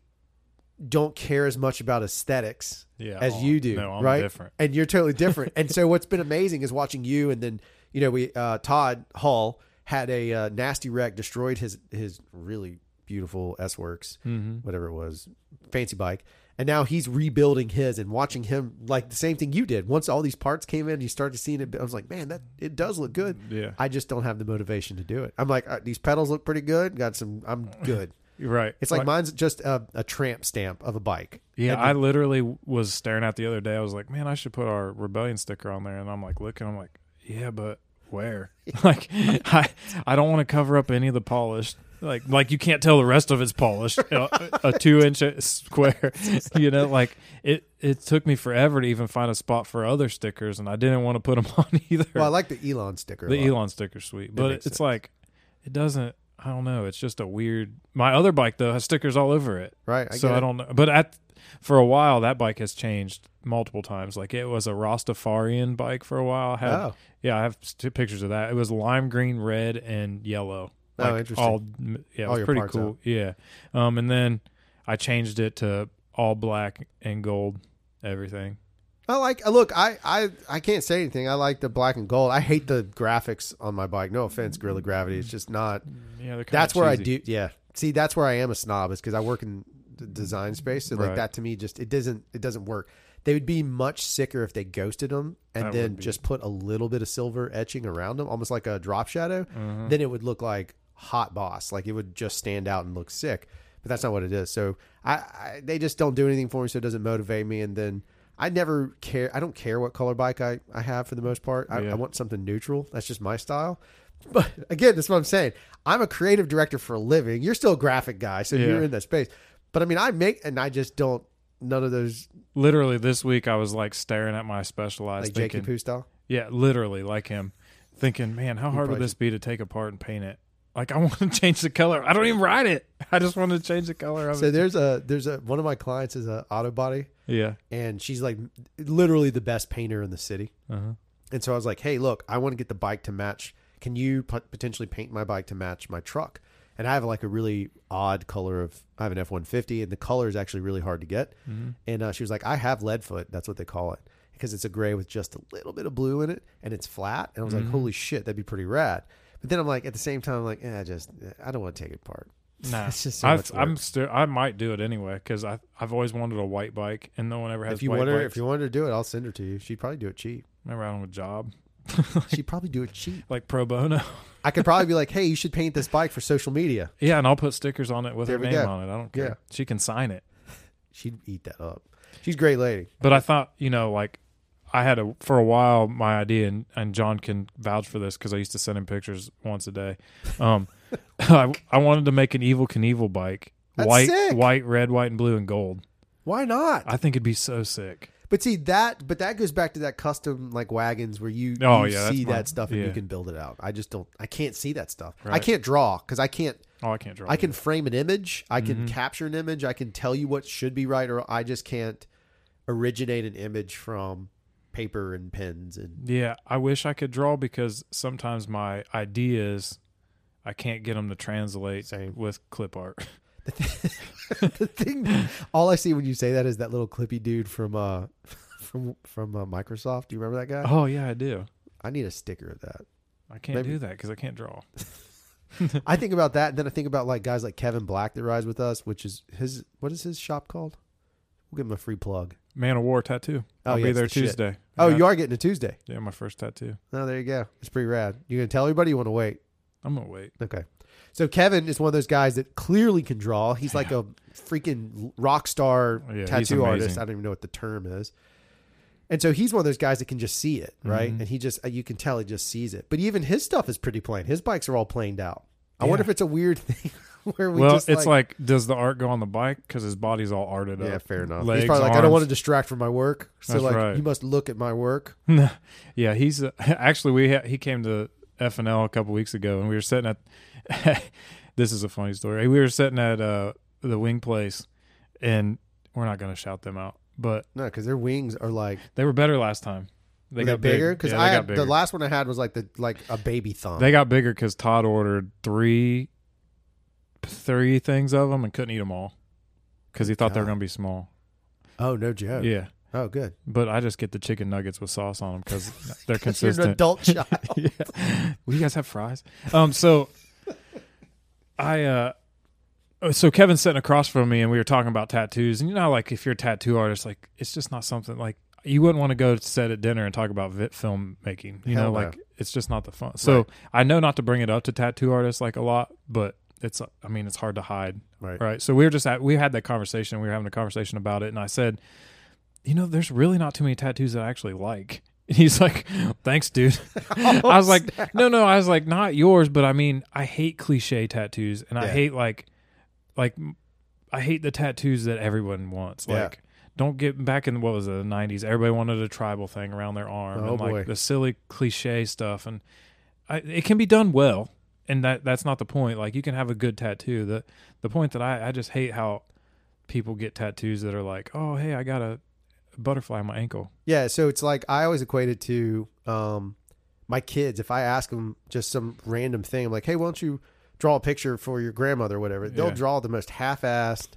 don't care as much about aesthetics Yeah, as oh, you do, no, I'm right? different. And you're totally different. and so what's been amazing is watching you and then you know we uh, Todd Hall had a uh, nasty wreck, destroyed his his really beautiful S Works, Mm-hmm. whatever it was, fancy bike. And now he's rebuilding his and watching him like the same thing you did. Once all these parts came in, you started seeing it. I was like, man, that it does look good. Yeah. I just don't have the motivation to do it. I'm like, uh, these pedals look pretty good. Got some. I'm good. Right. It's like mine's just a, a tramp stamp of a bike. Yeah, And I literally was staring at the other day. I was like, man, I should put our rebellion sticker on there. And I'm like, looking, I'm like, yeah, but where? like, I I don't want to cover up any of the polish. Like, like you can't tell the rest of it's polished. You know, a two inch square. You know, like it. It took me forever to even find a spot for other stickers, and I didn't want to put them on either. well, I like the Elon sticker. the. Elon sticker's sweet, but it's sense. like it doesn't. I don't know. It's just a weird. My other bike though has stickers all over it right? I so I don't know. But at for a while, that bike has changed multiple times. Like it was a Rastafarian bike for a while. I had, Oh. yeah, I have two pictures of that. It was lime green, red, and yellow. Oh, Like, interesting. All yeah, it All was pretty cool. out. Yeah, um, and then I changed it to all black and gold, everything. I like. Look, I, I, I can't say anything. I like the black and gold. I hate the graphics on my bike. No offense, Gorilla Gravity. It's just not. Yeah, they're kinda That's where I do. Yeah. See, that's where I am a snob is because I work in the design space. So like that to me, just it doesn't it doesn't work. They would be much sicker if they ghosted them and That then just put a little bit of silver etching around them, almost like a drop shadow. Mm-hmm. Then it would look like hot boss. Like it would just stand out and look sick. But that's not what it is. So I, I they just don't do anything for me. So it doesn't motivate me. And then I never care. I don't care what color bike I, I have for the most part. I, Yeah. I want something neutral. That's just my style. But again, that's what I'm saying. I'm a creative director for a living. You're still a graphic guy, so Yeah. you're in that space. But I mean, I make and I just don't. None of those Literally this week, I was like staring at my specialized, like Jakey thinking, Poo style. yeah, literally like him, thinking, man, how hard would this be to take apart and paint it? Like I want to change the color. I don't even ride it. I just want to change the color of So it. there's a there's a one of my clients is a auto body, Yeah. and she's like literally the best painter in the city. Uh-huh. And so I was like, hey, look, I want to get the bike to match. Can you pot- potentially paint my bike to match my truck? And I have like a really odd color of, I have an F 150, and the color is actually really hard to get. And uh, she was like, I have Leadfoot. That's what they call it. Because it's a gray with just a little bit of blue in it and it's flat. And I was like, holy shit, that'd be pretty rad. But then I'm like, at the same time, I'm like, eh, just, I don't want to take it apart. Nah, It's just so work. I'm still. I might do it anyway because I I've always wanted a white bike and no one ever has If you white want her, bikes. if you wanted to do it, I'll send her to you. She'd probably do it cheap. Remember, I don't have a job She'd probably do it cheap. like pro bono. I could probably be like, hey, you should paint this bike for social media. yeah, and I'll put stickers on it with There her name go. on it. I don't care. Yeah. She can sign it. She'd eat that up. She's a great lady. But I thought, you know, like I had a for a while my idea, and, and John can vouch for this because I used to send him pictures once a day. Um, I, I wanted to make an Evel Knievel bike, That's white, sick. white, red, white, and blue, and gold. Why not? I think it'd be so sick. But see that, but that goes back to that custom like wagons where you, Oh, you yeah, see that stuff and you can build it out. I just don't. I can't see that stuff. I can't draw because I can't. Oh, I can't draw. I can frame an image. I can Mhm. capture an image. I can tell you what should be right, or I just can't originate an image from paper and pens and Yeah, I wish I could draw because sometimes my ideas I can't get them to translate Same. with clip art. the thing. All I see when you say that is that little clippy dude from uh from from uh, Microsoft. Do you remember that guy? oh yeah, I do. I need a sticker of that. I can't Maybe- do that because I can't draw. I think about that, and then I think about like guys like Kevin Black that rides with us, which is his. What is his shop called? We'll give him a free plug. Man of War tattoo. Oh, I'll yeah, be there the shit. Tuesday. Oh, yeah. you are getting a Tuesday. Yeah, my first tattoo. Oh, there you go. It's pretty rad. You gonna tell everybody? You want to wait? I'm gonna wait. Okay. So Kevin is one of those guys that clearly can draw. He's like a freaking rock star Yeah, tattoo artist. I don't even know what the term is. And so he's one of those guys that can just see it, right? Mhm. And he just you can tell he just sees it. But even his stuff is pretty plain. His bikes are all planed out. I wonder if it's a weird thing where we well, just it's like, does the art go on the bike because his body's all arted up? yeah, fair enough. Legs, he's probably like, I don't want to distract from my work, so That's like right. you must look at my work. yeah, he's uh, actually we ha- he came to F and L a couple weeks ago, and we were sitting at. this is a funny story. We were sitting at uh, the wing place, and we're not going to shout them out, but No, because their wings are like they were better last time. They got bigger. Because Yeah, I had the last one I had was like the like a baby thumb. They got bigger because Todd ordered three, three things of them and couldn't eat them all because he thought they were going to be small. oh no joke. Yeah, Oh good. but I just get the chicken nuggets with sauce on them because they're consistent. You're an adult child. yeah. Will you guys have fries? Um. So, I uh. So Kevin's sitting across from me, and we were talking about tattoos. And you know, like if you're a tattoo artist, like it's just not something like you wouldn't want to go sit at dinner and talk about vit filmmaking. You Hell know, no. like it's just not the fun. So Right. I know not to bring it up to tattoo artists like a lot, but it's I mean it's hard to hide, Right. right? So we were just at we had that conversation. We were having a conversation about it, and I said, you know, there's really not too many tattoos that I actually like. And he's like, thanks, dude. I was like, no, no. I was like, not yours, but I mean, I hate cliche tattoos, and I Yeah. hate like, like, I hate the tattoos that everyone wants. Yeah. Like, don't get back in what was it, the nineties. Everybody wanted a tribal thing around their arm, Oh, and like boy. the silly cliche stuff, and I, it can be done well, and that that's not the point. Like, you can have a good tattoo. The the point that I I just hate how people get tattoos that are like, oh, hey, I got a butterfly on my ankle. Yeah, so it's like I always equate it to um, my kids. If I ask them just some random thing, I'm like, "Hey, why don't you draw a picture for your grandmother or whatever?" They'll Yeah. draw the most half-assed,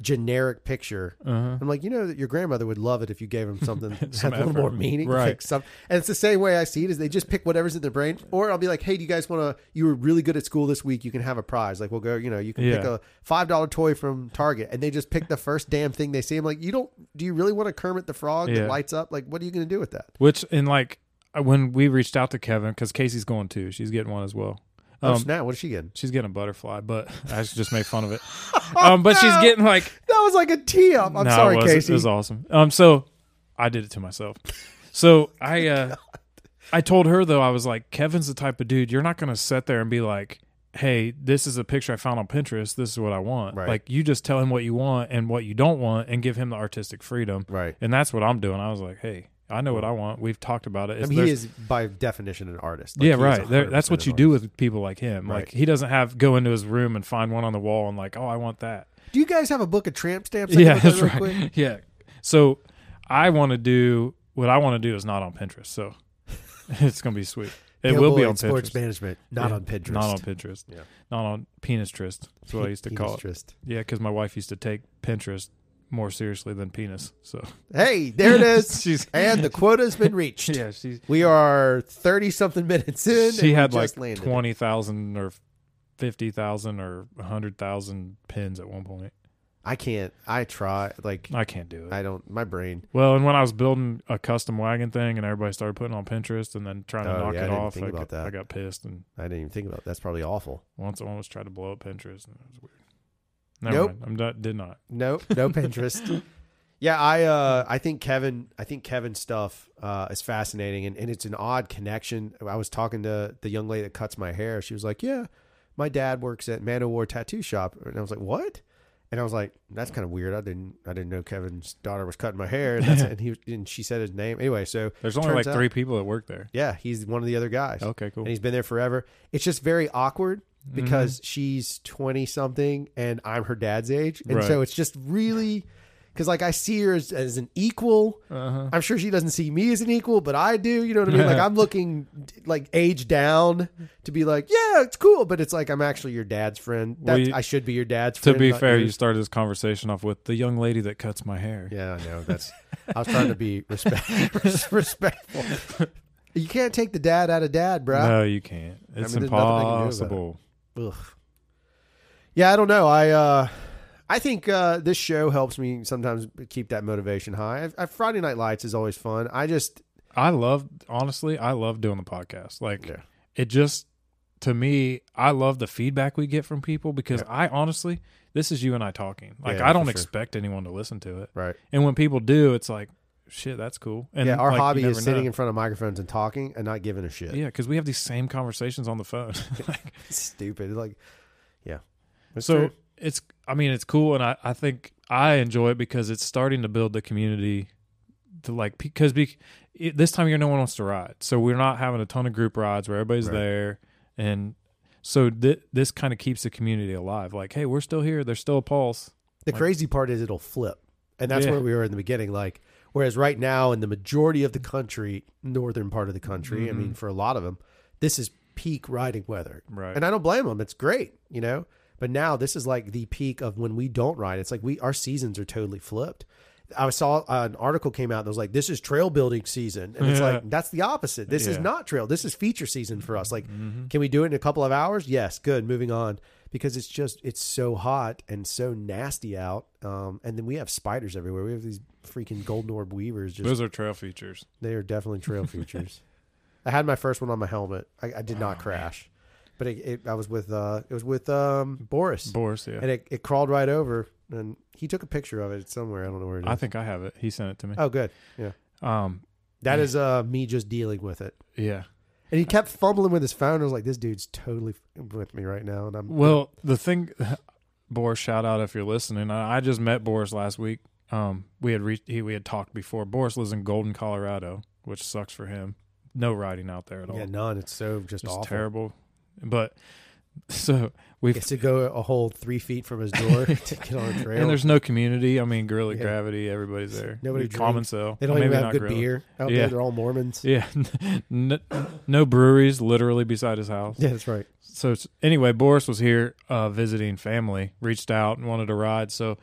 generic picture. Uh-huh. I'm like, you know, that your grandmother would love it if you gave them something that had a little more meaning, Right. Like some, and it's the same way I see it. Is they just pick whatever's in their brain, or I'll be like, hey, do you guys want to? You were really good at school this week. You can have a prize. Like we'll go. You know, you can pick a five dollar toy from Target, and they just pick the first damn thing they see. I'm like, you don't? Do you really want a Kermit the Frog Yeah. that lights up? Like, what are you going to do with that? Which in like uh, when we reached out to Kevin because Casey's going too, she's getting one as well. Oh Um, snap! What is she getting? she's getting a butterfly, but I just made fun of it. Um, but she's getting like That was like a tee up. I'm No, sorry, it Casey. It was awesome. Um, so I did it to myself. So I uh, I told her though I was like, Kevin's the type of dude you're not gonna sit there and be like, hey, this is a picture I found on Pinterest. This is what I want. Right. Like you just tell him what you want and what you don't want, and give him the artistic freedom. right. And that's what I'm doing. I was like, hey, I know what I want. We've talked about it. I mean, he is by definition an artist. Like, yeah, right. There, that's what you do with people like him. Right. Like he doesn't have go into his room and find one on the wall and like, oh, I want that. Do you guys have a book of tramp stamps? Yeah, that's right. quick? Yeah. So I want to do what I want to do is not on Pinterest. So it's gonna be sweet. It will be on sports Pinterest. management, not Yeah, on Pinterest. Not on Pinterest. Yeah. Not on penis trist. That's what I used to call it. Pinterest. Yeah, because my wife used to take Pinterest more seriously than penis. So Hey, there it is. she's and the quota's been reached. yeah she's We are thirty something minutes in. she had like just landed it. twenty thousand or fifty thousand or hundred thousand pins at one point. I can't. I try. Like I can't do it. I don't. My brain. Well, and when I was building a custom wagon thing, and everybody started putting on Pinterest, and then trying to Oh, knock yeah, it didn't off, I, got. I got pissed, and I didn't even think about. It. That's probably awful. once I almost tried to blow up Pinterest, and it was weird. Never Nope. mind. I'm not, did not. Nope. No Pinterest. Yeah, I uh I think Kevin I think Kevin's stuff uh is fascinating and, and it's an odd connection. I was talking to the young lady that cuts my hair. She was like, Yeah, my dad works at Man War Tattoo Shop. And I was like, What? And I was like, That's kind of weird. I didn't I didn't know Kevin's daughter was cutting my hair. And, that's, and he and she said his name. Anyway, so There's only like out- three people that work there. Yeah, he's one of the other guys. Okay, cool. And he's been there forever. It's just very awkward because she's 20 something and I'm her dad's age. And Right. so it's just really because like I see her as, as an equal. Uh-huh. I'm sure she doesn't see me as an equal, but I do. You know what I mean? Like I'm looking like age down to be like, yeah, it's cool, but it's like I'm actually your dad's friend. Well, you- I should be your dad's friend. To be fair, you started this conversation off with the young lady that cuts my hair. Yeah, I know. That's. I was trying to be respect, respectful. You can't take the dad out of dad, bro. No, you can't. It's mean, there's nothing they can do about it. impossible. Ugh. Yeah, I don't know. I uh, I think uh, this show helps me sometimes keep that motivation high. I, I, Friday Night Lights is always fun. I just I love honestly, I love doing the podcast. Like Yeah. it just to me, I love the feedback we get from people because I honestly, this is you and I talking. Like Yeah, I don't for sure. expect anyone to listen to it. right. And when people do, it's like, shit, that's cool. And yeah, our like, hobby is sitting know. in front of microphones and talking and not giving a shit. Yeah, because we have these same conversations on the phone. like, stupid. Like, yeah. It's so true. it's, I mean, it's cool, and I, I think I enjoy it because it's starting to build the community. To like, because be, it, this time of year, no one wants to ride, so we're not having a ton of group rides where everybody's Right. there, and so th- this kind of keeps the community alive. Like, hey, we're still here. There's still a pulse. The Like- crazy part is it'll flip. And that's Yeah. where we were in the beginning. Like, whereas right now in the majority of the country, northern part of the country, I mean, for a lot of them, this is peak riding weather. Right. And I don't blame them. It's great, you know? But now this is like the peak of when we don't ride. It's like we, our seasons are totally flipped. I saw an article came out that was like, this is trail building season. And it's Yeah. like, that's the opposite. This is Yeah. Mm-hmm. not trail. This is feature season for us. Like, can we do it in a couple of hours? Yes. Good. Moving on. Because it's just, it's so hot and so nasty out. Um, and then we have spiders everywhere. We have these freaking golden orb weavers. Just, Those are trail features. they are definitely trail features. I had my first one on my helmet. I, I did not Oh, crash, but it, it, I was with, uh, it was with, um, Boris Boris, yeah. and it, it crawled right over and he took a picture of it somewhere. I don't know where it is. I think I have it. He sent it to me. oh, good. Yeah. Um, That is uh me just dealing with it. yeah. And he kept fumbling with his phone. I was like, this dude's totally with me right now. And I'm Well, the thing, Boris, shout out if you're listening. I, I just met Boris last week. Um, we had reached, he, we had talked before. Boris lives in Golden, Colorado, which sucks for him. No riding out there at all. yeah, none. It's so just, just awful. terrible. But so we've Gets to go a whole three feet from his door to get on a trail. and there's no community. I mean, Gorilla Yeah. Gravity, everybody's there. Nobody common cell. they don't Maybe even have good Gorilla. beer out Yeah. there. They're all Mormons. Yeah, no, no breweries literally beside his house. Yeah, that's right. so anyway, Boris was here uh, visiting family, reached out and wanted to ride. So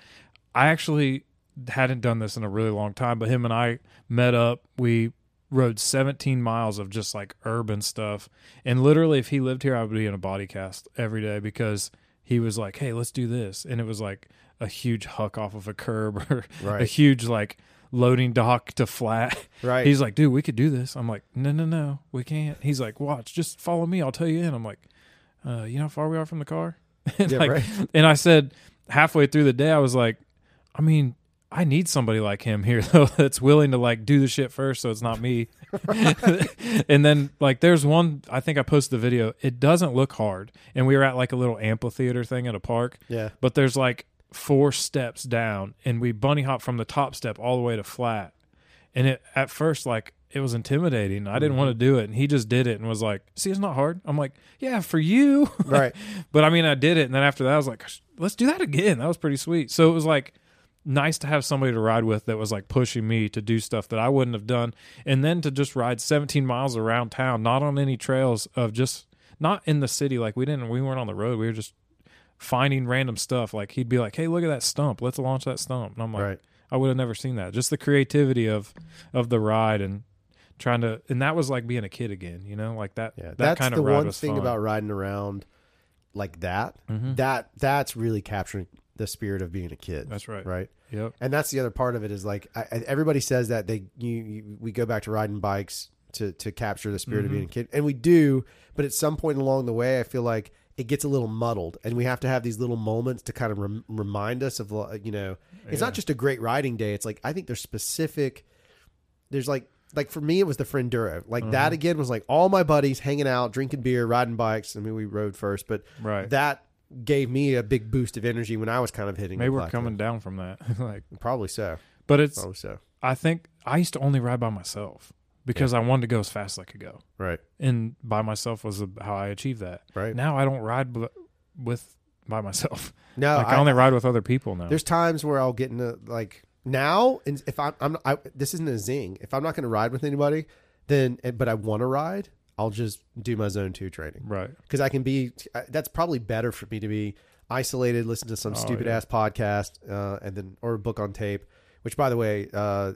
I actually hadn't done this in a really long time, but him and I met up. We rode 17 miles of just like urban stuff. And literally, if he lived here, I would be in a body cast every day because he was like, hey, let's do this. And it was like a huge huck off of a curb or a huge like loading dock to flat. Right. He's like, dude, we could do this. I'm like, no, no, no, we can't. He's like, watch, just follow me. I'll tell you in. I'm like, uh, you know how far we are from the car? and, Yeah, like, right. and I said halfway through the day, I was like, I mean, I need somebody like him here though that's willing to like do the shit first, so it's not me. and then like, there's one. I think I posted the video. It doesn't look hard, and we were at like a little amphitheater thing at a park Yeah. but there's like four steps down and we bunny hop from the top step all the way to flat and it at first like it was intimidating i didn't want to Mm-hmm. do it and he just did it and was like see it's not hard i'm like yeah for you Right. but i mean i did it and then after that i was like let's do that again that was pretty sweet so it was like nice to have somebody to ride with that was like pushing me to do stuff that i wouldn't have done and then to just ride 17 miles around town not on any trails of just not in the city like we didn't we weren't on the road we were just finding random stuff. Like he'd be like, "Hey, look at that stump. Let's launch that stump." And I'm like, Right. I would have never seen that. Just the creativity of of the ride and trying to, and that was like being a kid again. You know, like that. Yeah. that that's kind of ride one thing fun. about riding around like that. Mhm. That that's really capturing the spirit of being a kid. That's right. Right. Yep. and that's the other part of it is like I, everybody says that they you, you we go back to riding bikes to to capture the spirit of being mm-hmm. a kid and we do but at some point along the way i feel like it gets a little muddled and we have to have these little moments to kind of rem- remind us of you know it's Yeah. not just a great riding day it's like i think there's specific there's like like for me it was the frenduro like that mm-hmm. again was like all my buddies hanging out drinking beer riding bikes i mean we rode first but Right. that gave me a big boost of energy when i was kind of hitting Maybe we're coming down from that. like, probably so but it's. probably so I think I used to only ride by myself because I wanted to go as fast as I could go. Right. And by myself was how I achieved that. Right. Now I don't ride b- with by myself. No, like I, only ride with other people now. There's times where I'll get into like now, and if I'm, I'm I, this isn't a zing. If I'm not going to ride with anybody, then eh, but I want to ride, I'll just do my zone two training right. because I can be. That's probably better for me to be isolated, listen to some Oh, stupid yeah. ass podcast, uh, and then or a book on tape. Which, by the way, uh,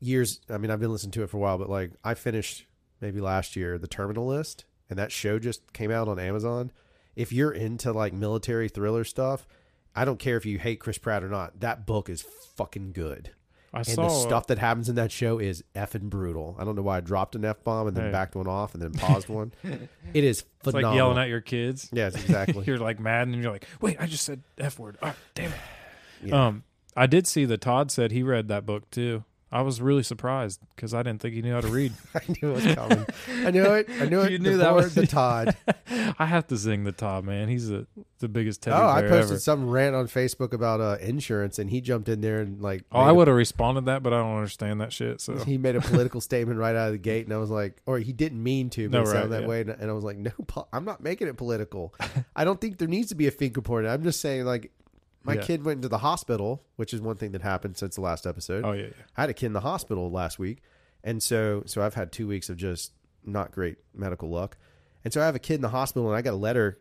years. I mean, I've been listening to it for a while, but like I finished maybe last year the Terminal List, and that show just came out on Amazon. If you're into like military thriller stuff, I don't care if you hate Chris Pratt or not. That book is fucking good. I And saw the stuff that happens in that show is effing brutal. I don't know why I dropped an F bomb and then Hey. backed one off and then paused one. It is It's phenomenal. like yelling at your kids. Yes, exactly. you're like mad, and you're like, "Wait, I just said f word. Oh, damn it." Yeah. Um, I did see that Todd said he read that book too. I was really surprised because I didn't think he knew how to read. I knew it was coming. I knew it. I knew it. You the knew that board, was- the Todd. I have to sing the Todd man. He's the the biggest teddy Oh, I posted ever. some rant on Facebook about uh, insurance, and he jumped in there and like. Oh, I would have responded that, but I don't understand that shit. So He made a political statement right out of the gate, and I was like, or he didn't mean to, but No, it sounded right, that yeah. way, and and I was like, no, I'm not making it political. I don't think there needs to be a finger pointing. I'm just saying, like, my Yeah. kid went into the hospital, which is one thing that happened since the last episode. oh yeah, yeah. I had a kid in the hospital last week, and so so I've had two weeks of just not great medical luck, and so I have a kid in the hospital, and I got a letter.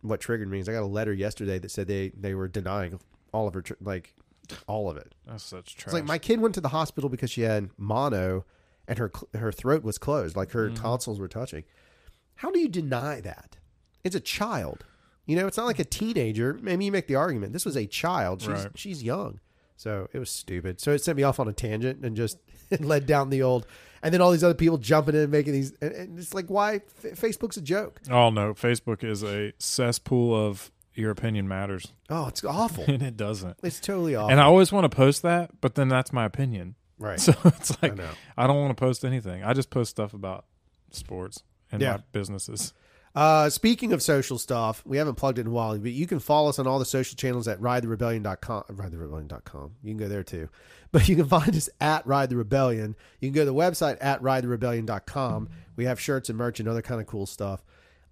What triggered me is I got a letter yesterday that said they they were denying all of her tr- like all of it. That's such trash. It's like my kid went to the hospital because she had mono, and her cl- her throat was closed, like her mm-hmm. tonsils were touching. How do you deny that? It's a child. You know, it's not like a teenager. Maybe you make the argument. This was a child. She's Right. she's young. So it was stupid. So it sent me off on a tangent and just led down the old. And then all these other people jumping in and making these. And, and it's like, why? F- Facebook's a joke. oh no, Facebook is a cesspool of your opinion matters, Oh, it's awful. and it doesn't. it's totally awful. And I always want to post that, but then that's my opinion. right. So it's like know. I, don't want to post anything. I just post stuff about sports and Yeah. my businesses. Uh, speaking of social stuff, we haven't plugged it in a while, but you can follow us on all the social channels at ridetherebellion.com. Ridetherebellion.com. You can go there too. But you can find us at Ride the Rebellion. You can go to the website at ridetherebellion.com. We have shirts and merch and other kind of cool stuff.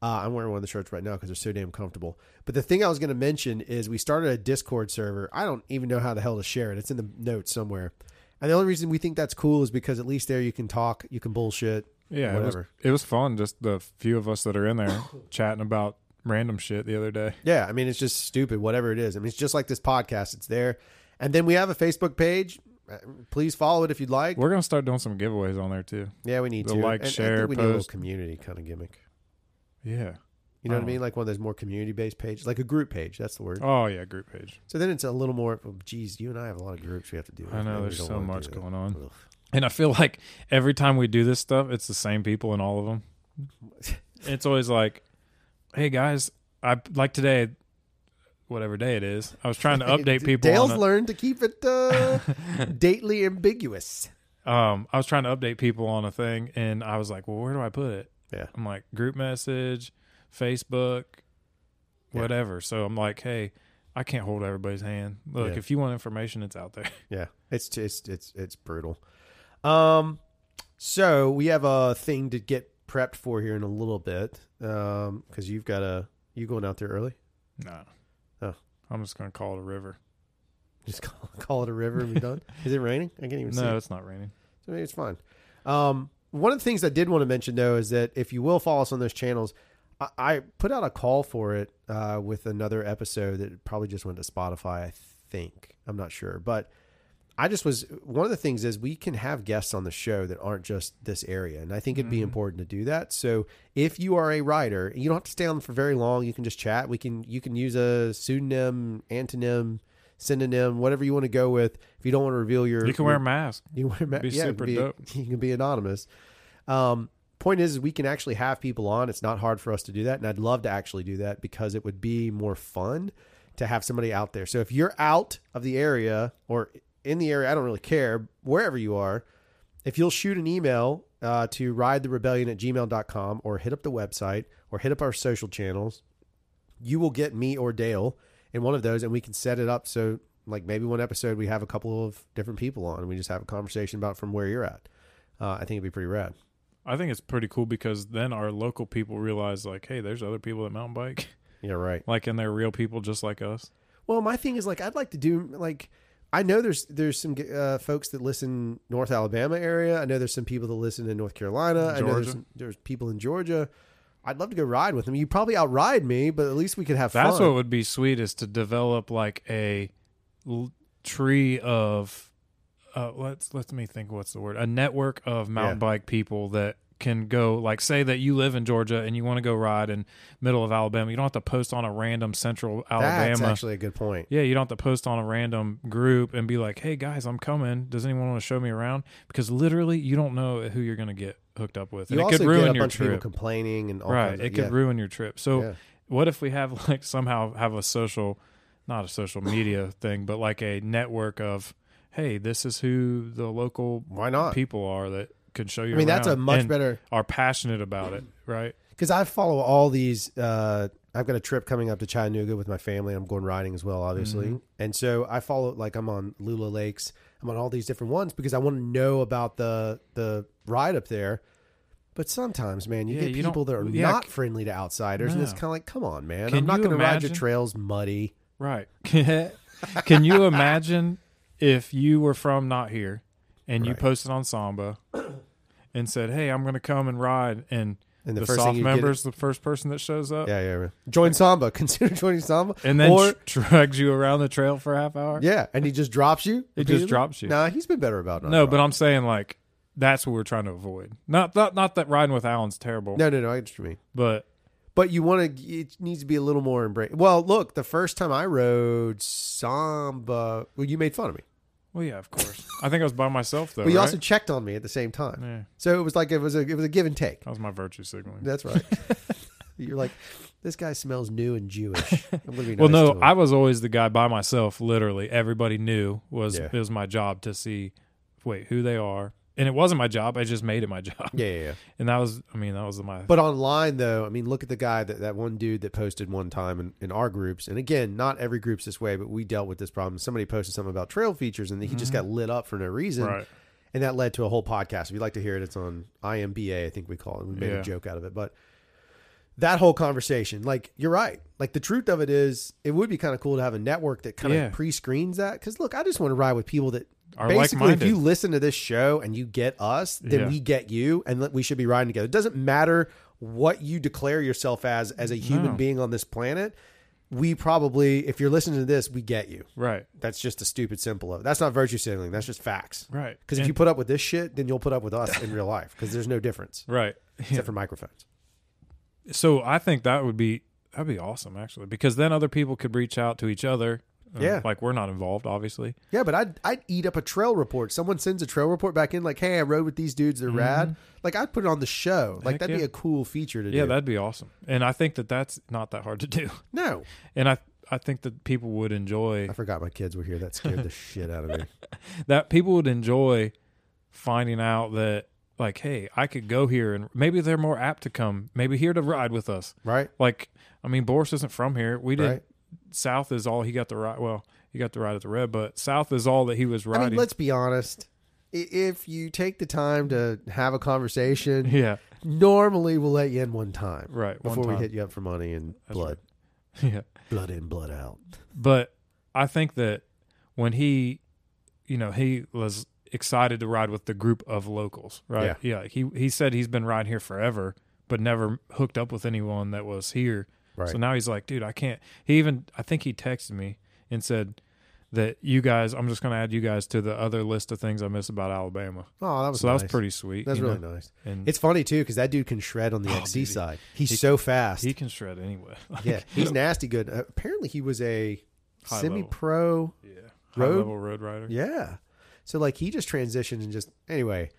Uh, I'm wearing one of the shirts right now because they're so damn comfortable. But the thing I was going to mention is we started a Discord server. I don't even know how the hell to share it. It's in the notes somewhere. And the only reason we think that's cool is because at least there you can talk, you can bullshit. Yeah, it was, Whatever. it was fun. Just the few of us that are in there chatting about random shit the other day. Yeah, I mean it's just stupid, whatever it is. I mean it's just like this podcast. It's there, and then we have a Facebook page. Uh, Please follow it if you'd like. We're gonna start doing some giveaways on there too. yeah, we need the to like, And share, think we need a little post. community kind of gimmick. Yeah. You know what I Oh. mean? Like one of those more community based pages, like a group page. That's the word. Oh yeah, group page. So then it's a little more. oh, Geez, you and I have a lot of groups we have to do. I know We there's so much going on. Ugh. And I feel like every time we do this stuff, it's the same people in all of them. It's always like, "Hey guys, I like today, whatever day it is. I was trying to update people. Dale's a- learned to keep it uh, dately ambiguous. um, I was trying to update people on a thing, and I was like, "Well, where do I put it?" Yeah. I'm like, group message, Facebook, Yeah. whatever. So I'm like, "Hey, I can't hold everybody's hand. Look, Yeah. if you want information, it's out there." Yeah, it's it's it's it's brutal. Um, so we have a thing to get prepped for here in a little bit. Um, because you've got a you going out there early. no. Oh. I'm just gonna call it a river. Just call, call it a river and be done. Is it raining? I can't even see. No, it. it's not raining. So maybe it's fine. Um, one of the things I did want to mention though is that if you will follow us on those channels, I, I put out a call for it uh, with another episode that probably just went to Spotify. I think I'm not sure, but I just was one of the things is we can have guests on the show that aren't just this area, and I think it'd be important to do that. So if you are a writer, you don't have to stay on for very long. You can just chat. We can you can use a pseudonym, antonym, synonym, whatever you want to go with. If you don't want to reveal your, You can wear a mask. you wear ma- Be yeah, super be, dope. You can be anonymous. Um, point is, is, we can actually have people on. It's not hard for us to do that, and I'd love to actually do that because it would be more fun to have somebody out there. So if you're out of the area or in the area, I don't really care wherever you are. If you'll shoot an email uh, to ridetherebellion at gmail.com or hit up the website or hit up our social channels, you will get me or Dale in one of those, and we can set it up so, like maybe one episode we have a couple of different people on, and we just have a conversation about from where you're at. uh, I think it'd be pretty rad. I think it's pretty cool because then our local people realize like, hey, there's other people that mountain bike, Yeah, right. like, and they're real people just like us. Well, my thing is like I'd like to do like I know there's there's some uh, folks that listen North Alabama area. I know there's some people that listen in North Carolina. I know there's, there's people in Georgia. I'd love to go ride with them. You probably outride me, but at least we could have fun. That's fun. what would be sweet is to develop like a l- tree of uh let's let me think what's the word a network of mountain Yeah. bike people that can go like say that you live in Georgia and you want to go ride in middle of Alabama you don't have to post on a random central Alabama. That's actually a good point. yeah you don't have to post on a random group and be like hey guys I'm coming does anyone want to show me around because literally you don't know who you're going to get hooked up with You and it could ruin your bunch of people trip complaining and all right it could ruin your trip so Yeah. what if we have like somehow have a social not a social media thing but like a network of hey this is who the local Why not? people are that can show you I mean, that's a much better are passionate about it right because I follow all these. Uh, I've got a trip coming up to Chattanooga with my family. I'm going riding as well, obviously, Mm-hmm. and so I follow. Like I'm on Lula Lakes. I'm on all these different ones because I want to know about the the ride up there. But sometimes, man, you Yeah, get you people that are yeah, not friendly to outsiders, and it's kind of like, come on, man, Can I'm not going to ride your imagine- trails muddy. right can you imagine if you were from not here and you Right. posted on samba and said hey i'm going to come and ride and And the the, first soft thing you get- member's the first person that shows up Yeah, yeah, yeah. Join Samba. Consider joining Samba, and then or tr- drags you around the trail for a half hour yeah, and he just drops you. He just repeatedly? drops you. Nah, he's been better about not No, but dropping. I'm saying like that's what we're trying to avoid. Not not not that riding with Alan's terrible, no, no, no. I get what you mean. but But you want to. It needs to be a little more embrace. Well, look, the first time I rode Samba, well, you made fun of me, well, yeah, of course. I think I was by myself though. but you right? also checked on me at the same time. yeah, So it was like it was a it was a give and take. that was my virtue signaling. That's right. You're like, this guy smells new and Jewish. I'm gonna be nice well, no. I was always the guy by myself. Literally, everybody knew was Yeah. it was my job to see, wait, who they are, and it wasn't my job. I just made it my job, yeah, yeah, yeah. and that was, I mean, that was my. But online, though, I mean, look at the guy that that one dude that posted one time in, in our groups. And again, not every group's this way, but we dealt with this problem. Somebody posted something about trail features, and he just got lit up for no reason. Mm-hmm. right, and that led to a whole podcast. If you'd like to hear it, it's on IMBA, I think we call it. We made Yeah. a joke out of it, but that whole conversation, like you're right. Like the truth of it is, it would be kind of cool to have a network that kind of Yeah. pre-screens that. Because look, I just want to ride with people that Are basically, if like-minded. you listen to this show and you get us, then Yeah. we get you, and we should be riding together. It doesn't matter what you declare yourself as as a human No. being on this planet. We probably, if you're listening to this, we get you. right, That's just a stupid simple of. That's not virtue signaling. That's just facts. right. Because if you put up with this shit, then you'll put up with us in real life. Because there's no difference right, except for microphones. so I think that would be that'd be awesome actually, because then other people could reach out to each other. Uh, Yeah. like we're not involved, obviously. Yeah, but I'd I'd eat up a trail report. Someone sends a trail report back in, like, "Hey, I rode with these dudes. They're rad." Like, I'd put it on the show. Like, Mm-hmm. Heck that'd be a cool feature to do. Yeah, that'd be awesome. And I think that that's not that hard to do. no, And I I think that people would enjoy I forgot my kids were here. That scared the shit out of me. that people would enjoy finding out that like hey, I could go here and maybe they're more apt to come maybe here to ride with us. Right? Like I mean Boris isn't from here. We did Right. South is all he got the ride well, he got the ride at the red, but South is all that he was I riding. mean, let's be honest. If you take the time to have a conversation, yeah. normally we'll let you in one time, Right, Before we hit you up for money and That's blood, Yeah. blood in, blood out. But I think that when he, you know, he was excited to ride with the group of locals, right? Yeah. he he said he's been riding here forever, but never hooked up with anyone that was here. Right. So now he's like, dude, I can't. He even, I think he texted me and said that you guys, I'm just going to add you guys to the other list of things I miss about Alabama. Oh, that was so that was pretty sweet. That's really know? nice. And It's funny too because that dude can shred on the Oh, XC dude, side. He's he- so fast. he can shred anyway. yeah, he's nasty good. Uh, apparently, he was a High semi-pro. yeah. High Road- level road rider. Yeah, so like he just transitioned and just anyway.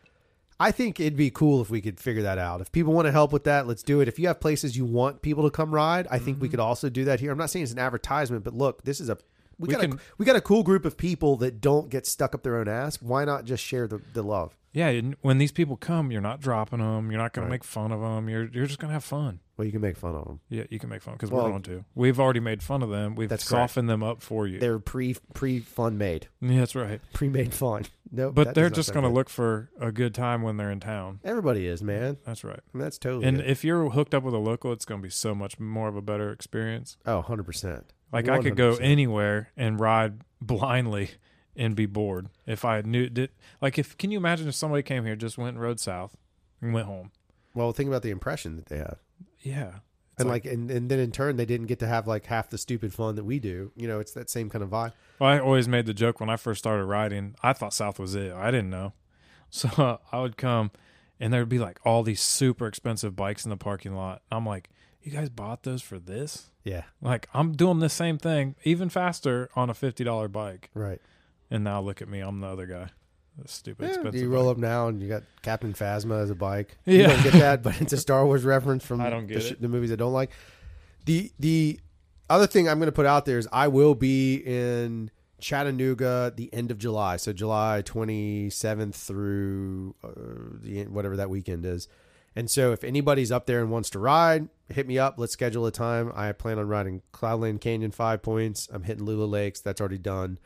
I think it'd be cool if we could figure that out. If people want to help with that, let's do it. If you have places you want people to come ride, I think we Mm-hmm. could also do that here. I'm not saying it's an advertisement, but look, this is a we, We got can- a we got a cool group of people that don't get stuck up their own ass. Why not just share the, the love? Yeah, and when these people come, you're not dropping them. You're not going Right. to make fun of them. You're you're just going to have fun. Well, you can make fun of them. Yeah, you can make fun because Well- we're going to. We've already made fun of them. We've That's correct. softened them up for you. They're pre pre fun made, yeah, that's right. pre made fun. No, But they're just going to look for a good time when they're in town. Everybody is man. That's right. I mean, that's totally. And it. if you're hooked up with a local, it's going to be so much more of a better experience. oh, 100 percent. Like I could go anywhere and ride blindly and be bored if I knew did like if can you imagine if somebody came here just went and rode south and went home. Well, think about the impression that they have. Yeah. It's and like, and, and then in turn they didn't get to have like half the stupid fun that we do you know it's that same kind of vibe Well, I always made the joke when I first started riding. I thought South was it. I didn't know, so I would come, and there'd be like all these super expensive bikes in the parking lot. I'm like, "You guys bought those for this? yeah Like, I'm doing the same thing, even faster on a fifty dollar bike." right And now look at me, I'm the other guy. The stupid yeah, expensive. you roll bike. up now and you got captain phasma as a bike you Yeah. don't get that but it's a star wars reference from I don't the, get it. the movies i don't like the the other thing i'm going to put out there is i will be in chattanooga the end of july so july 27th through uh, the whatever that weekend is and so if anybody's up there and wants to ride hit me up let's schedule a time i plan on riding cloudland canyon five points i'm hitting lula lakes that's already done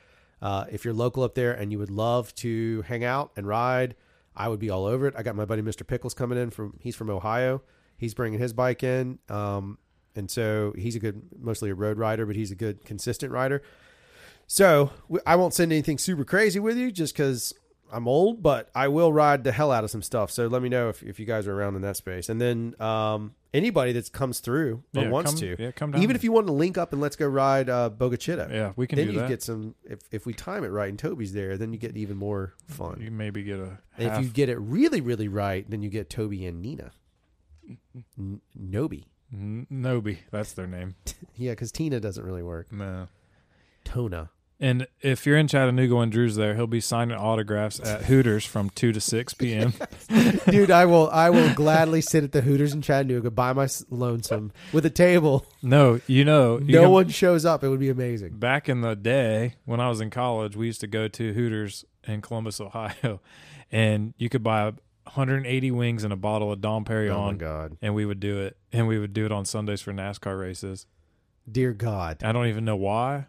uh, if you're local up there and you would love to hang out and ride i would be all over it. I got my buddy mr pickles coming in from he's from ohio. He's bringing his bike in um, and so he's a good mostly a road rider but he's a good consistent rider. So I won't send anything super crazy with you just because I'm old, but I will ride the hell out of some stuff. So let me know if, if you guys are around in that space. And then um, anybody that comes through or Yeah, wants come- to, yeah, come down. even if you want to link up and let's go ride uh, Bogachita. Yeah, we can then you that. get some. If, if we time it right and Toby's there, then you get even more fun. You maybe get a And half. if you get it really, really right, then you get Toby and Nina. N- Nobi. N- Nobi, that's their name. Yeah, because Tina doesn't really work. No. Tona. And if you're in Chattanooga when Drew's there, he'll be signing autographs at Hooters from two to six p.m. Dude, I will I will gladly sit at the Hooters in Chattanooga by my lonesome with a table. no, you know, you No can- one shows up. It would be amazing. Back in the day when I was in college, we used to go to Hooters in Columbus, Ohio, and you could buy 180 wings and a bottle of Dom Oh my Perignon, god. and we would do it. And we would do it on Sundays for NASCAR races. Dear God. I don't even know why.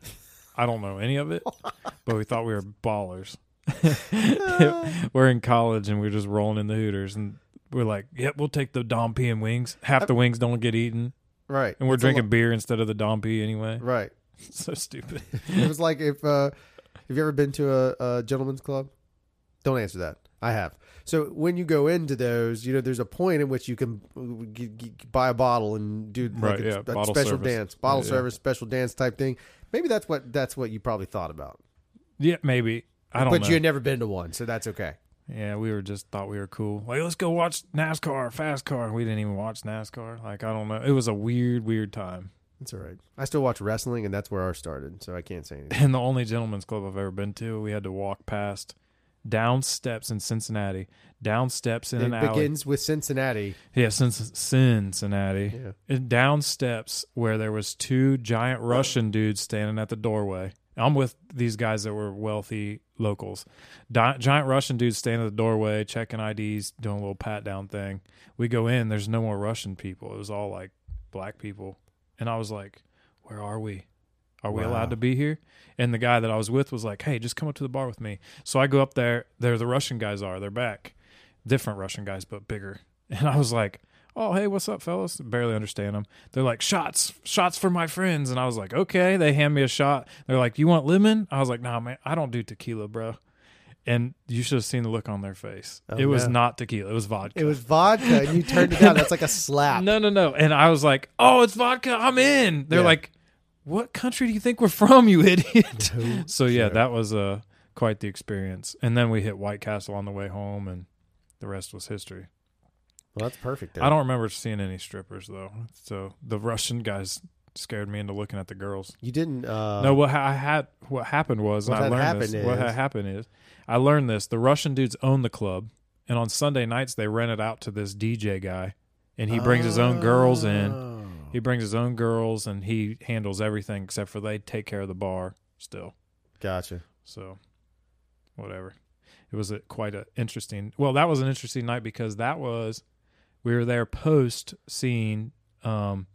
I don't know any of it, but we thought we were ballers. we're in college and we're just rolling in the Hooters, and we're like, "Yep, we'll take the Dom P and wings. Half the wings don't get eaten, Right. and we're It's a drinking lo- beer instead of the Dom P anyway." right. so stupid. It was like if uh have you ever been to a, a gentleman's club? Don't answer that. I have. So when you go into those, you know, there's a point in which you can uh, g- g- buy a bottle and do like Right, a, yeah, a bottle special service. dance, bottle Yeah, yeah. service, special dance type thing. Maybe that's what that's what you probably thought about. Yeah, maybe. I don't know. but know. you had never been to one, so that's okay. yeah, we were just thought we were cool. Like, let's go watch NASCAR, fast car. We didn't even watch NASCAR. Like, I don't know. It was a weird, weird time. That's all right. I still watch wrestling, and that's where ours started, so I can't say anything. And the only gentleman's club I've ever been to, we had to walk past down steps in Cincinnati, down steps in it an alley. begins with Cincinnati. Yeah, since Cincinnati. Yeah. And down steps where there was two giant Russian dudes standing at the doorway. I'm with these guys that were wealthy locals. Di- giant Russian dudes standing at the doorway, checking IDs, doing a little pat down thing. We go in, there's no more Russian people. It was all like black people. And I was like, where are we? Are we Wow. allowed to be here? And the guy that I was with was like, hey, just come up to the bar with me. So I go up there. There the Russian guys are. They're back. Different Russian guys, but bigger. And I was like, oh, hey, what's up, fellas? Barely understand them. They're like, shots, shots for my friends. And I was like, okay. They hand me a shot. They're like, you want lemon? I was like, nah, man, I don't do tequila, bro. And you should have seen the look on their face. Oh, it was no. not tequila. It was vodka. It was vodka, and you turned it down. That's like a slap. No, no, no. And I was like, oh, it's vodka. I'm in. They're Yeah. like, what country do you think we're from, you idiot? No so yeah, joke. that was uh, quite the experience. And then we hit White Castle on the way home, and the rest was history. Well, that's perfect. Then. I don't remember seeing any strippers though. So the Russian guys scared me into looking at the girls. You didn't. Uh, no, what ha- I had what happened was What I learned this. What is- had happened is I learned this. The Russian dudes own the club, and on Sunday nights they rent it out to this DJ guy, and he brings his own girls in. Oh. He brings his own girls, and he handles everything except for they take care of the bar still. Gotcha. So, whatever. It was a, quite an interesting. Well, that was an interesting night because that was we were there post seeing um,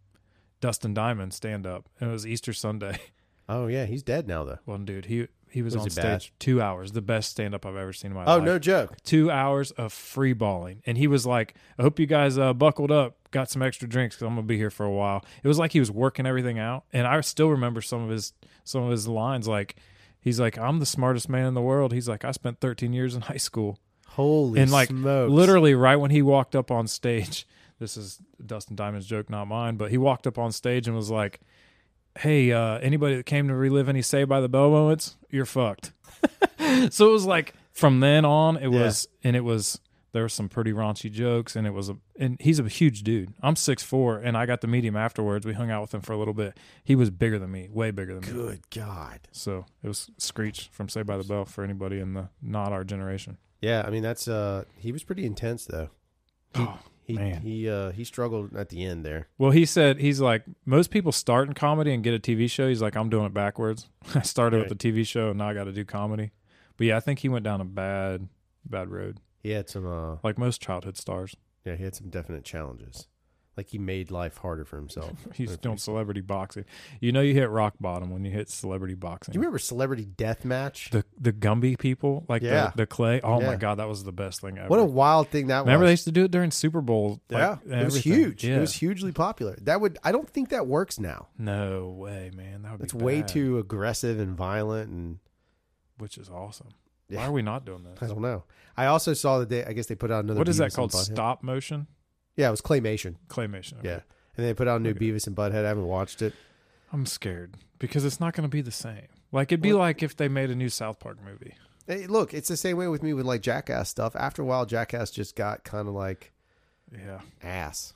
Dustin Diamond stand up. It was Easter Sunday. Oh yeah, he's dead now though. Well, dude, he he was, Was on he bad? stage two hours, the best stand up I've ever seen in my Oh life. Oh no joke. two hours of free balling, and he was like, "I hope you guys uh, buckled up, got some extra drinks, because I'm gonna be here for a while." It was like he was working everything out, and I still remember some of his some of his lines. Like, he's like, "I'm the smartest man in the world." He's like, "I spent 13 years in high school," Holy and like smokes. literally right when he walked up on stage, this is Dustin Diamond's joke, not mine, but he walked up on stage and was like. Hey, uh, anybody that came to relive any Saved by the Bell moments, you're fucked. so it was like from then on, it Yeah. was, and it was there were some pretty raunchy jokes, and it was a, and he's a huge dude. I'm six four, and I got to meet him afterwards. We hung out with him for a little bit. He was bigger than me, way bigger than me. Good God. So it was Screech from Saved by the Bell for anybody in the not our generation. Yeah, I mean that's uh he was pretty intense though. He Oh, he man. he uh he struggled at the end there. Well, he said he's like most people start in comedy and get a TV show. He's like I'm doing it backwards. I started with the TV show, and now I got to do comedy. But yeah, I think he went down a bad bad road, He had some uh like most childhood stars. yeah, he had some definite challenges. Like he made life harder for himself. He's That's doing celebrity boxing. You know, you hit rock bottom when you hit celebrity boxing. Do you remember Celebrity Death Match? the the Gumby people, like Yeah. the, the clay. Oh Yeah. my god, that was the best thing ever. What a wild thing that Remember was. they used to do it during Super Bowl. yeah, it was everything. huge. Yeah. It was hugely popular. That would I don't think that works now. no way, man. That would It's be way bad, too aggressive and violent and which is awesome. Yeah. Why are we not doing that? I don't know. I also saw that they I guess they put out another What is that Beavis called? Butthead. Stop motion Yeah, it was claymation. claymation. Okay. Yeah. And they put out a new. Beavis and Butthead. I haven't watched it. I'm scared because it's not going to be the same. Like it'd be like if they made a new South Park movie. Hey, look, it's the same way with me with like Jackass stuff. After a while, Jackass just got kind of like Yeah, ass.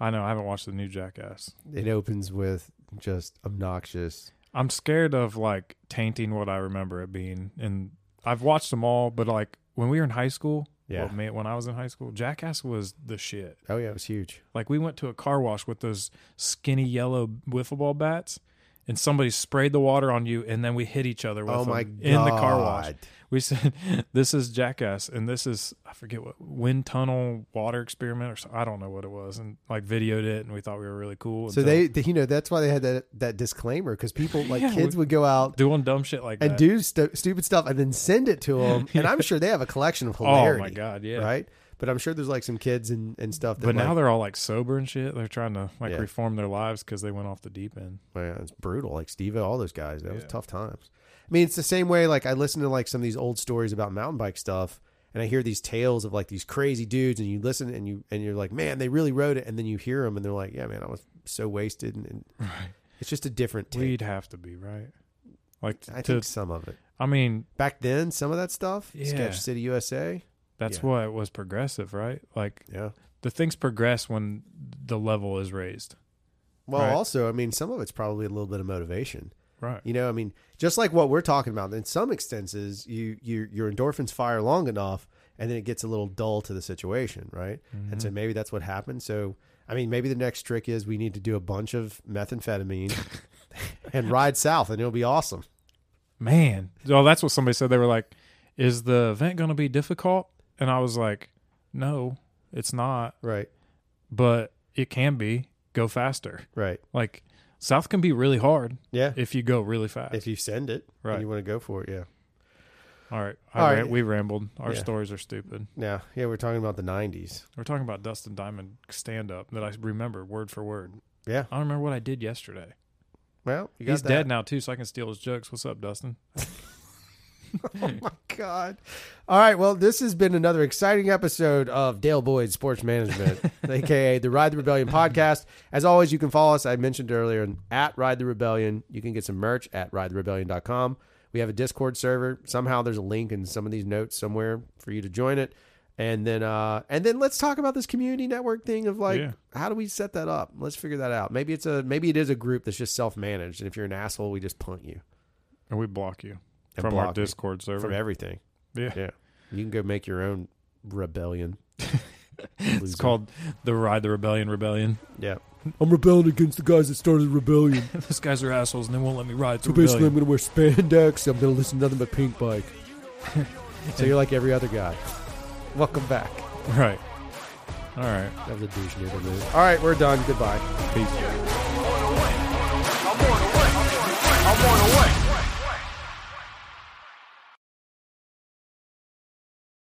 I know. I haven't watched the new Jackass. It opens with just obnoxious. I'm scared of like tainting what I remember it being. And I've watched them all, but like when we were in high school, Yeah. well, man, when I was in high school, Jackass was the shit. Oh yeah, it was huge. Like we went to a car wash with those skinny yellow wiffle ball bats, and somebody sprayed the water on you, and then we hit each other with oh them my god! in the car wash. We said, "This is Jackass," and this is I forget what wind tunnel water experiment or so, I don't know what it was, and like videoed it, and we thought we were really cool. So they, you know, that's why they had that that disclaimer because people like Yeah, kids would go out doing dumb shit like and that. do stu- stupid stuff and then send it to them, and I'm sure they have a collection of oh hilarity. my god, yeah. Right, but I'm sure there's like some kids and, and stuff. That But now they're all like sober and shit. They're trying to like Yeah. reform their lives because they went off the deep end. Man, it's brutal. Like Steve, all those guys. That was tough times. I mean, it's the same way. Like I listen to like some of these old stories about mountain bike stuff, and I hear these tales of like these crazy dudes, and you listen and you and you're like, man, they really rode it, and then you hear them, and they're like, yeah, man, I was so wasted, and, and Right. it's just a different take. We'd have to be right. Like I to, think some of it I mean, back then, some of that stuff, Yeah. Sketch City USA, that's Yeah. what was progressive, right? Like yeah. the things progress when the level is raised. Well, Right. also, I mean, some of it's probably a little bit of motivation. Right. You know, I mean, just like what we're talking about, in some extenses, you, you your endorphins fire long enough, and then it gets a little dull to the situation, right? And Mm-hmm. so maybe that's what happened. So, I mean, maybe the next trick is we need to do a bunch of methamphetamine and ride south, and it'll be awesome. Man. Oh, that's what somebody said. They were like, "Is the event going to be difficult?" And I was like, "No, it's not, Right, but it can be. Go faster. right, Like South can be really hard yeah. if you go really fast." If you send it, Right. and you want to go for it, yeah. All right. All ran- right. we rambled. Our Yeah. stories are stupid. Yeah, yeah. We're talking about the '90s. We're talking about Dustin Diamond stand up that I remember word for word. Yeah. I don't remember what I did yesterday. Well, He's that. dead now too, so I can steal his jokes. What's up, Dustin? Oh my god! All right, well, this has been another exciting episode of Dale Boyd Sports Management, aka the Ride the Rebellion podcast. As always, you can follow us. I mentioned earlier at Ride the Rebellion. You can get some merch at ridetherebellion.com. We have a Discord server. Somehow, there's a link in some of these notes somewhere for you to join it. And then, uh, and then let's talk about this community network thing of like, Yeah. how do we set that up? Let's figure that out. Maybe it's a, maybe it is a group that's just self managed, and if you're an asshole, we just punt you And we block you And from our block you Discord server. from everything. yeah. Yeah. You can go make your own rebellion. It's called the Ride the Rebellion Rebellion. Yeah. I'm rebelling against the guys that started the rebellion. Those guys are assholes and they won't let me ride So through basically, I'm going to wear spandex. I'm going to listen to nothing but Pinkbike. So you're like every other guy. Welcome back. Right. All right. That was a douche noodle move. All right, we're done. Goodbye. Peace.